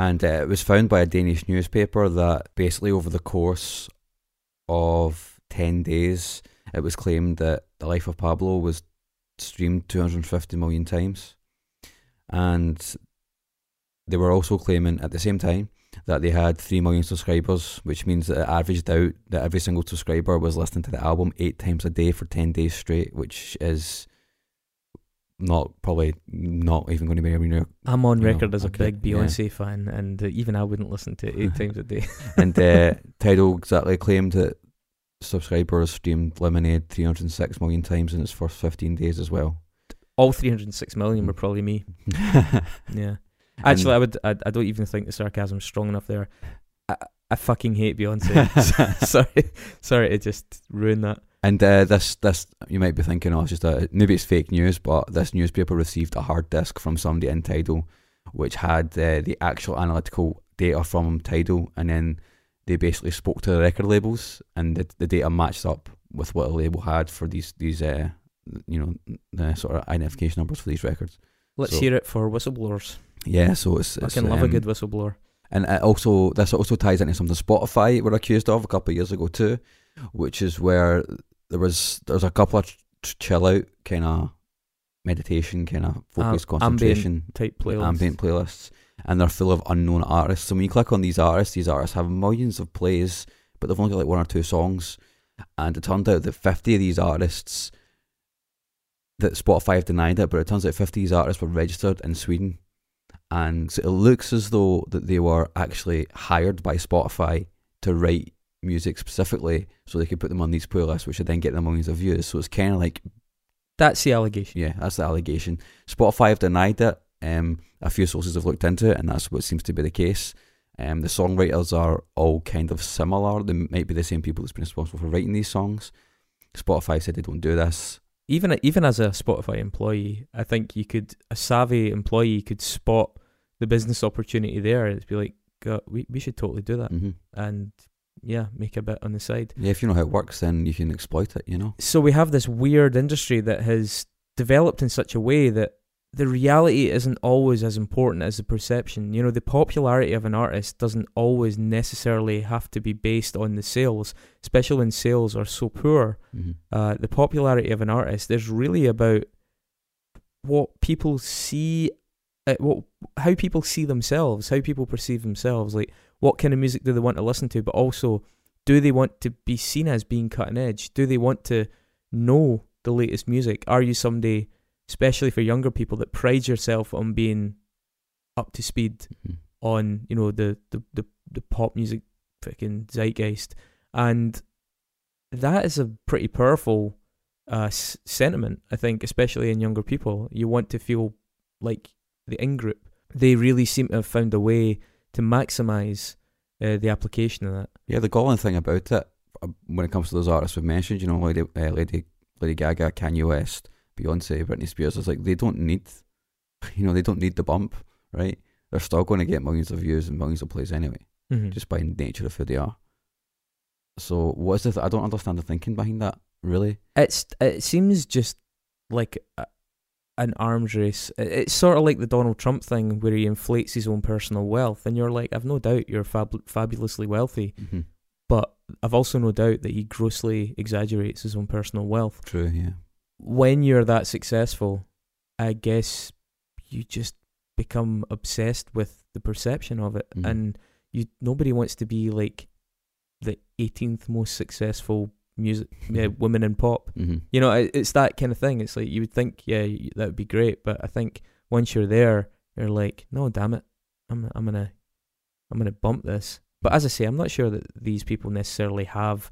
And uh, it was found by a Danish newspaper that basically over the course of 10 days, it was claimed that The Life of Pablo was streamed 250 million times. And they were also claiming at the same time that they had 3 million subscribers, which means that it averaged out that every single subscriber was listening to the album eight times a day for 10 days straight, which is not probably not even going to be near I'm on you know, record as a big yeah. Beyonce fan, and uh, even I wouldn't listen to it eight times a day. and uh, Tidal exactly claimed that subscribers streamed Lemonade 306 million times in its first 15 days as well. All 306 million were probably me. Yeah. Actually, I would. I, I don't even think the sarcasm's strong enough there. I, I fucking hate Beyonce. sorry, sorry to just ruin that. And uh, this, this you might be thinking, oh, it's just a, maybe it's fake news, but this newspaper received a hard disk from somebody in Tidal, which had uh, the actual analytical data from Tidal, and then they basically spoke to the record labels, and the, the data matched up with what a label had for these these uh, you know the sort of identification numbers for these records. Let's So- hear it for whistleblowers. Yeah, so it's, I can love a um, good whistleblower. And it also this also ties into something Spotify were accused of a couple of years ago too, which is where there was there's a couple of chill out kind of meditation kind of ah, focus, Am- concentration type playlists. ambient playlists, and they're full of unknown artists. So when you click on these artists, these artists have millions of plays, but they've only got like one or two songs. And it turned out that fifty of these artists that Spotify have denied it, but it turns out fifty of these artists were registered in Sweden and so it looks as though that they were actually hired by Spotify to write music specifically so they could put them on these playlists, which would then get them millions of views. So it's kind of like, That's the allegation. yeah, that's the allegation. Spotify have denied it. Um, a few sources have looked into it, and that's what seems to be the case. Um, the songwriters are all kind of similar. They might be the same people that's been responsible for writing these songs. Spotify said they don't do this. Even even as a Spotify employee, I think you could a savvy employee could spot the business opportunity there. It'd be like, God, we we should totally do that, hmm and yeah, make a bit on the side. Yeah, if you know how it works, then you can exploit it. You know. so we have this weird industry that has developed in such a way that the reality isn't always as important as the perception. You know, the popularity of an artist doesn't always necessarily have to be based on the sales, especially when sales are so poor. hmm Uh, the popularity of an artist is really about what people see, uh, what how people see themselves, how people perceive themselves. Like, what kind of music do they want to listen to? But also, do they want to be seen as being cutting edge? Do they want to know the latest music? Are you somebody, especially for younger people, that prides yourself on being up to speed hmm on you know the the the, the pop music freaking zeitgeist, and that is a pretty powerful uh, s- sentiment. I think, especially in younger people, you want to feel like the in group. they really seem to have found a way to maximize uh, the application of that. Yeah, the galling thing about it, uh, when it comes to those artists we've mentioned, you know, Lady, uh, Lady, Lady Gaga, Kanye West, Beyonce, Britney Spears, it's like they don't need, you know, they don't need the bump, right? They're still going to get millions of views and millions of plays anyway, Mhm. just by nature of who they are. So what's the? Th- I don't understand the thinking behind that. Really? It's it seems just like a, an arms race. It's sort of like the Donald Trump thing where he inflates his own personal wealth, and you're like, I've no doubt you're fab- fabulously wealthy, Mm-hmm. but I've also no doubt that he grossly exaggerates his own personal wealth. True. Yeah. When you're that successful, I guess you just become obsessed with the perception of it, Mhm. and you nobody wants to be like the 18th most successful music yeah, women in pop. Mm-hmm. You know, it- it's that kind of thing. It's like you would think, yeah, that would be great, but I think once you're there, you're like, no, damn it, I'm I'm gonna I'm gonna bump this. But as I say, I'm not sure that these people necessarily have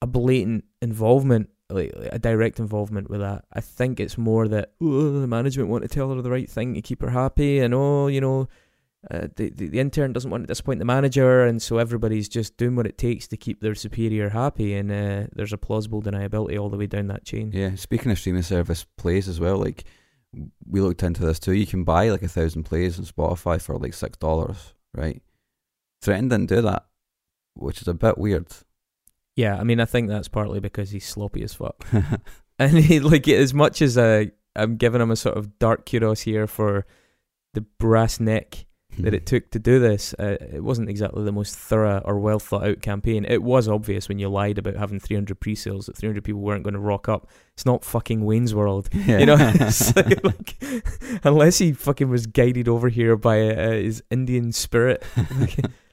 a blatant involvement, like like a direct involvement with that. I think it's more that oh, the management want to tell her the right thing to keep her happy, and oh, you know. Uh, the, the the intern doesn't want to disappoint the manager, and so everybody's just doing what it takes to keep their superior happy. And uh, there's a plausible deniability all the way down that chain. Yeah. Speaking of streaming service plays as well, like we looked into this too. You can buy like a thousand plays on Spotify for like six dollars, right? Threatin didn't do that, which is a bit weird. Yeah, I mean, I think that's partly because he's sloppy as fuck, and he like as much as uh, I'm giving him a sort of dark kudos here for the brass neck that it took to do this. Uh, it wasn't exactly the most thorough or well thought out campaign. It was obvious when you lied about having 300 pre-sales that 300 people weren't going to rock up. It's not fucking Wayne's World, Yeah. you know. Like, like, unless he fucking was guided over here by uh, his Indian spirit,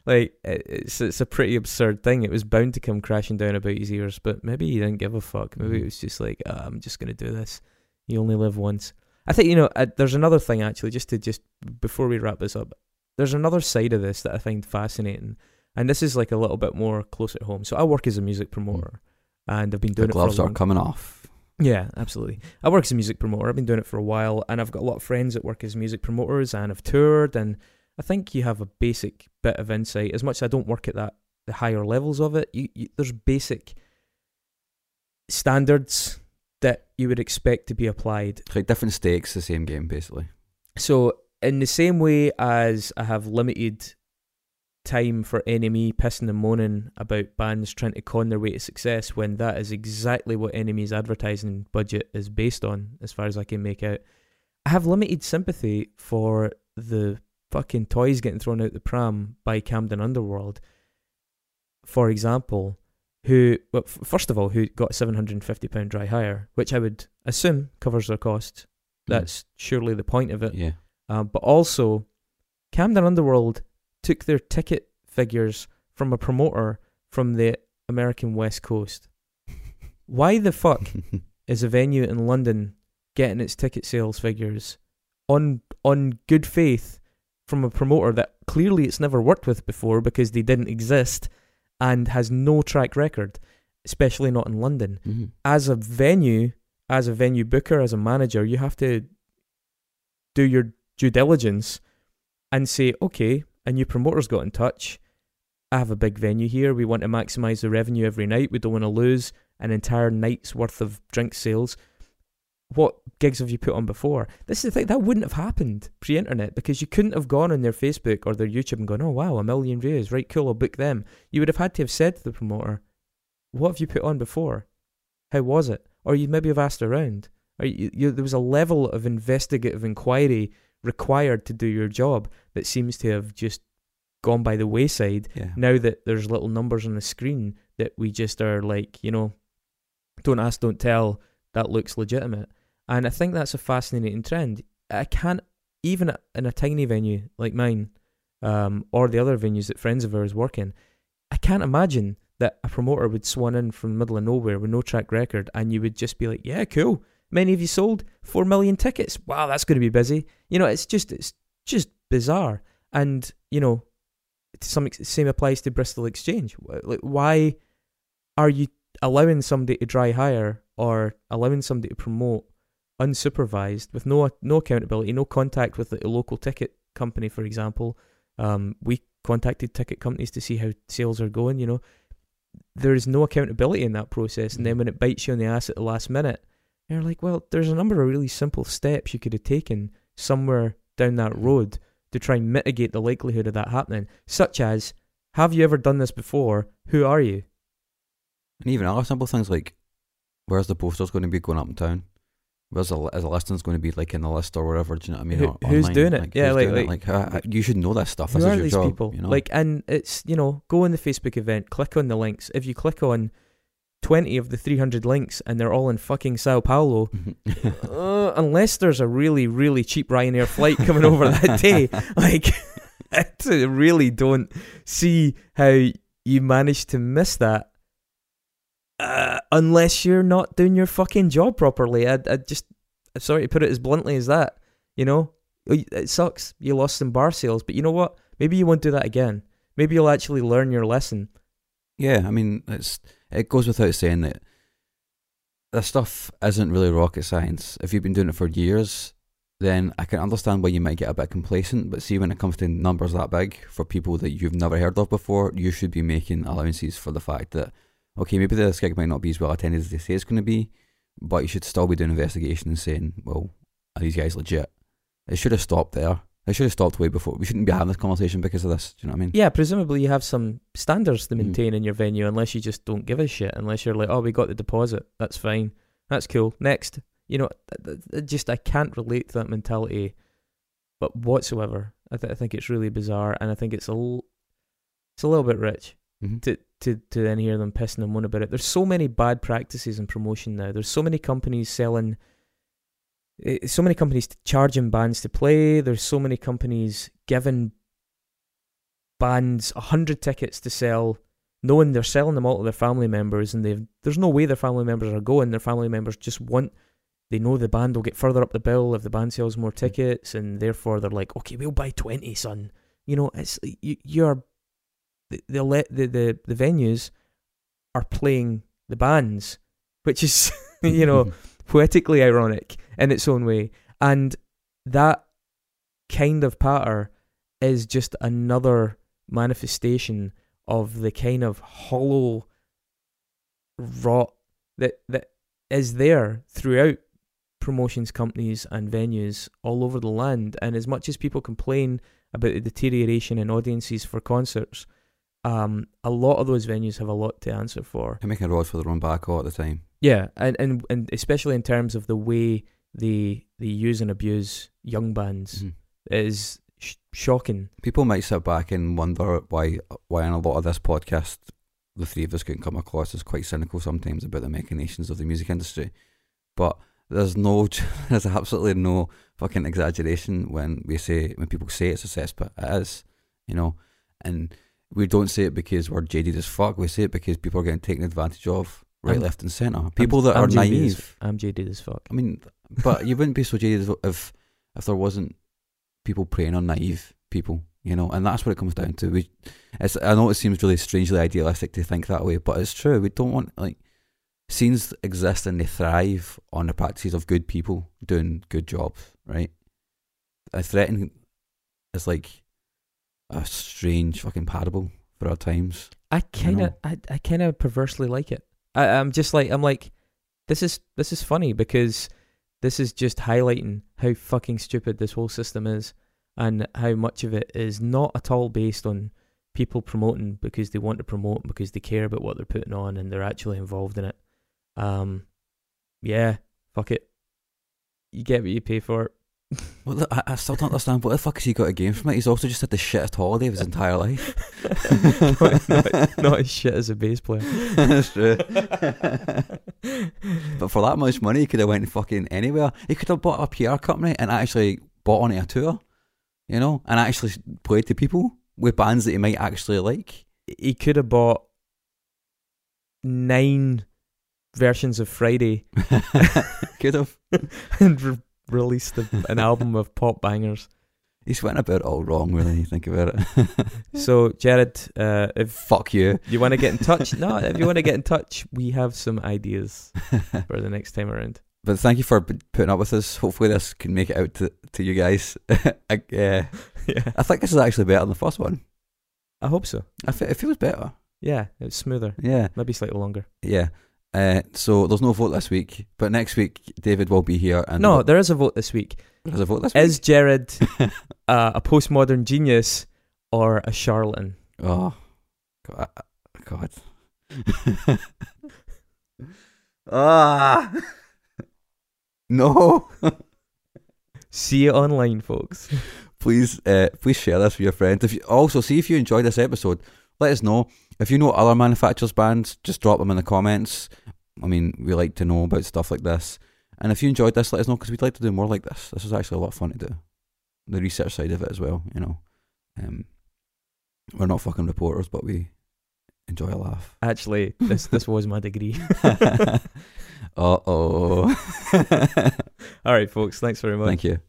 like it's it's a pretty absurd thing. It was bound to come crashing down about his ears, but maybe he didn't give a fuck. Maybe Mhm. it was just like, ah, I'm just gonna do this. You only live once. I think you know. Uh, there's another thing actually, just to just before we wrap this up. There's another side of this that I find fascinating, and this is like a little bit more close at home. So I work as a music hmm. promoter, and I've been the doing it for a gloves are long coming off. yeah, absolutely. I work as a music promoter. I've been doing it for a while, and I've got a lot of friends that work as music promoters and have toured. And I think you have a basic bit of insight. As much as I don't work at that the higher levels of it, you, you, there's basic standards that you would expect to be applied. It's like different stakes, the same game basically. So, in the same way as I have limited time for NME pissing and moaning about bands trying to con their way to success when that is exactly what NME's advertising budget is based on, as far as I can make out, I have limited sympathy for the fucking toys getting thrown out the pram by Camden Underworld. For example, who, well, f- first of all, who got £750 dry hire, which I would assume covers their costs. Hmm. That's surely the point of it. yeah. Um, but also, Camden Underworld took their ticket figures from a promoter from the American West Coast. Why the fuck is a venue in London getting its ticket sales figures on on good faith from a promoter that clearly it's never worked with before because they didn't exist and has no track record, especially not in London Mhm. as a venue, as a venue booker, as a manager, you have to do your due diligence and say, okay, a new promoter's got in touch. I have a big venue here. We want to maximize the revenue every night. We don't want to lose an entire night's worth of drink sales. What gigs have you put on before? This is the thing that wouldn't have happened pre-internet because you couldn't have gone on their Facebook or their YouTube and gone, "Oh wow, a million views, right? Cool, I'll book them." You would have had to have said to the promoter, "What have you put on before? How was it?" Or you maybe have asked around. You, you, there was a level of investigative inquiry required to do your job that seems to have just gone by the wayside Yeah. now that there's little numbers on the screen that we just are like, you know, don't ask, don't tell, that looks legitimate. And I think that's a fascinating trend. I can't, even in a tiny venue like mine, um, or the other venues that friends of ours work in, I can't imagine that a promoter would swan in from the middle of nowhere with no track record and you would just be like, yeah, cool. Many of you sold four million tickets. Wow, that's going to be busy. You know, it's just, it's just bizarre. And, you know, to some same applies to Bristol Exchange. Like, why are you allowing somebody to dry hire or allowing somebody to promote unsupervised, with no no accountability, no contact with the local ticket company, for example. Um, we contacted ticket companies to see how sales are going. You know, there is no accountability in that process, and then when it bites you on the ass at the last minute, you're like, well, there's a number of really simple steps you could have taken somewhere down that road to try and mitigate the likelihood of that happening, such as, have you ever done this before? Who are you? And even other simple things like, where's the posters going to be going up in town? Where's the, is the listings going to be like in the list or whatever? Do you know what I mean? Who- who's online? doing it? Yeah, who's like- doing it? like- like, uh, you should know this stuff. Who This are is your these job, people? You know? Like, and it's you know, go on the Facebook event, click on the links. If you click on twenty of the three hundred links and they're all in fucking Sao Paulo, uh, unless there's a really really cheap Ryanair flight coming over that day, like, I really don't see how you managed to miss that. Uh, unless you're not doing your fucking job properly, I, I just, I'm sorry to put it as bluntly as that. You know, it sucks. You lost some bar sales, but you know what? Maybe you won't do that again. Maybe you'll actually learn your lesson. Yeah, I mean, it's it goes without saying that this stuff isn't really rocket science. If you've been doing it for years, then I can understand why you might get a bit complacent. But see, when it comes to numbers that big for people that you've never heard of before, you should be making allowances for the fact that okay, maybe this gig might not be as well attended as they say it's going to be, but you should still be doing investigation and saying, well, are these guys legit? It should have stopped there. It should have stopped way before. We shouldn't be having this conversation because of this. Do you know what I mean? Yeah, presumably you have some standards to Mm. maintain in your venue, unless you just don't give a shit. Unless you're like, oh, we got the deposit, that's fine, that's cool. Next, you know, just I can't relate to that mentality, but whatsoever. I, th- I think it's really bizarre, and I think it's a l- it's a little bit rich. Mhm. to, to, to then hear them pissing and moan about it. There's so many bad practices in promotion now. There's so many companies selling, so many companies charging bands to play. There's so many companies giving bands a hundred tickets to sell, knowing they're selling them all to their family members, and they've there's no way their family members are going. Their family members just want. They know the band will get further up the bill if the band sells more mm. tickets, and therefore they're like, okay, we'll buy twenty, son. You know, it's you, you're the the, le- the the the venues are playing the bands, which is you know poetically ironic in its own way, and that kind of patter is just another manifestation of the kind of hollow rot that that is there throughout promotions companies and venues all over the land and as much as people complain about the deterioration in audiences for concerts um, a lot of those venues have a lot to answer for. They're making rods for their own back all at the time. Yeah, and, and and especially in terms of the way they they use and abuse young bands Mhm. is sh- shocking. People might sit back and wonder why why in a lot of this podcast the three of us can come across as quite cynical sometimes about the machinations of the music industry. But there's no there's absolutely no fucking exaggeration when we say when people say it's a cesspit. It is. You know. And we don't say it because we're jaded as fuck. We say it because people are getting taken advantage of right, I'm- left and centre. People that I'm are jaded as- naive. I'm jaded as fuck. I mean, but you wouldn't be so jaded if- if there wasn't people preying on naive people, you know, and that's what it comes down to. We, it's I know it seems really strangely idealistic to think that way, but it's true. We don't want like scenes exist and they thrive on the practices of good people doing good jobs, right? A Threatin is like a strange fucking parable for our times. I kind of know. I, I kind of perversely like it. I, I'm just like I'm like this is this is funny because this is just highlighting how fucking stupid this whole system is and how much of it is not at all based on people promoting because they want to promote because they care about what they're putting on and they're actually involved in it. Um yeah, fuck it. You get what you pay for. Well, look, I, I still don't understand what the fuck has he got a gain from it. He's also just had the shittest holiday of his entire life. not, not, not as shit as a bass player. That's true. but for that much money, he could have went fucking anywhere. He could have bought a PR company and actually bought on a tour, you know, and actually played to people with bands that he might actually like. he could have bought nine versions of Friday could have. and released a, an album of pop bangers. He's went about it all wrong, really. You think about it. So, Jared, uh, if Fuck you. you want to get in touch, no, if you want to get in touch, we have some ideas for the next time around. but thank you for putting up with us. Hopefully, this can make it out to, to you guys. I, uh, yeah. I think this is actually better than the first one. I hope so. I fe- it feels better. Yeah, it's smoother. Yeah, Maybe slightly longer. yeah. Uh, so there's no vote this week, but next week David will be here. And no, there is a vote this week. there's a vote this Is week. Jared uh, a postmodern genius or a charlatan? Oh, God. God. ah. no. See it online, folks. please uh, please share this with your friends. If you, also see if you enjoyed this episode, let us know. If you know other manufacturers bands, just drop them in the comments. I mean, we like to know about stuff like this. And if you enjoyed this, let us know because we'd like to do more like this. This is actually a lot of fun to do. The research side of it as well, you know. Um, we're not fucking reporters, but we enjoy a laugh. Actually, this this was my degree. uh oh. All right, folks. Thanks very much. Thank you.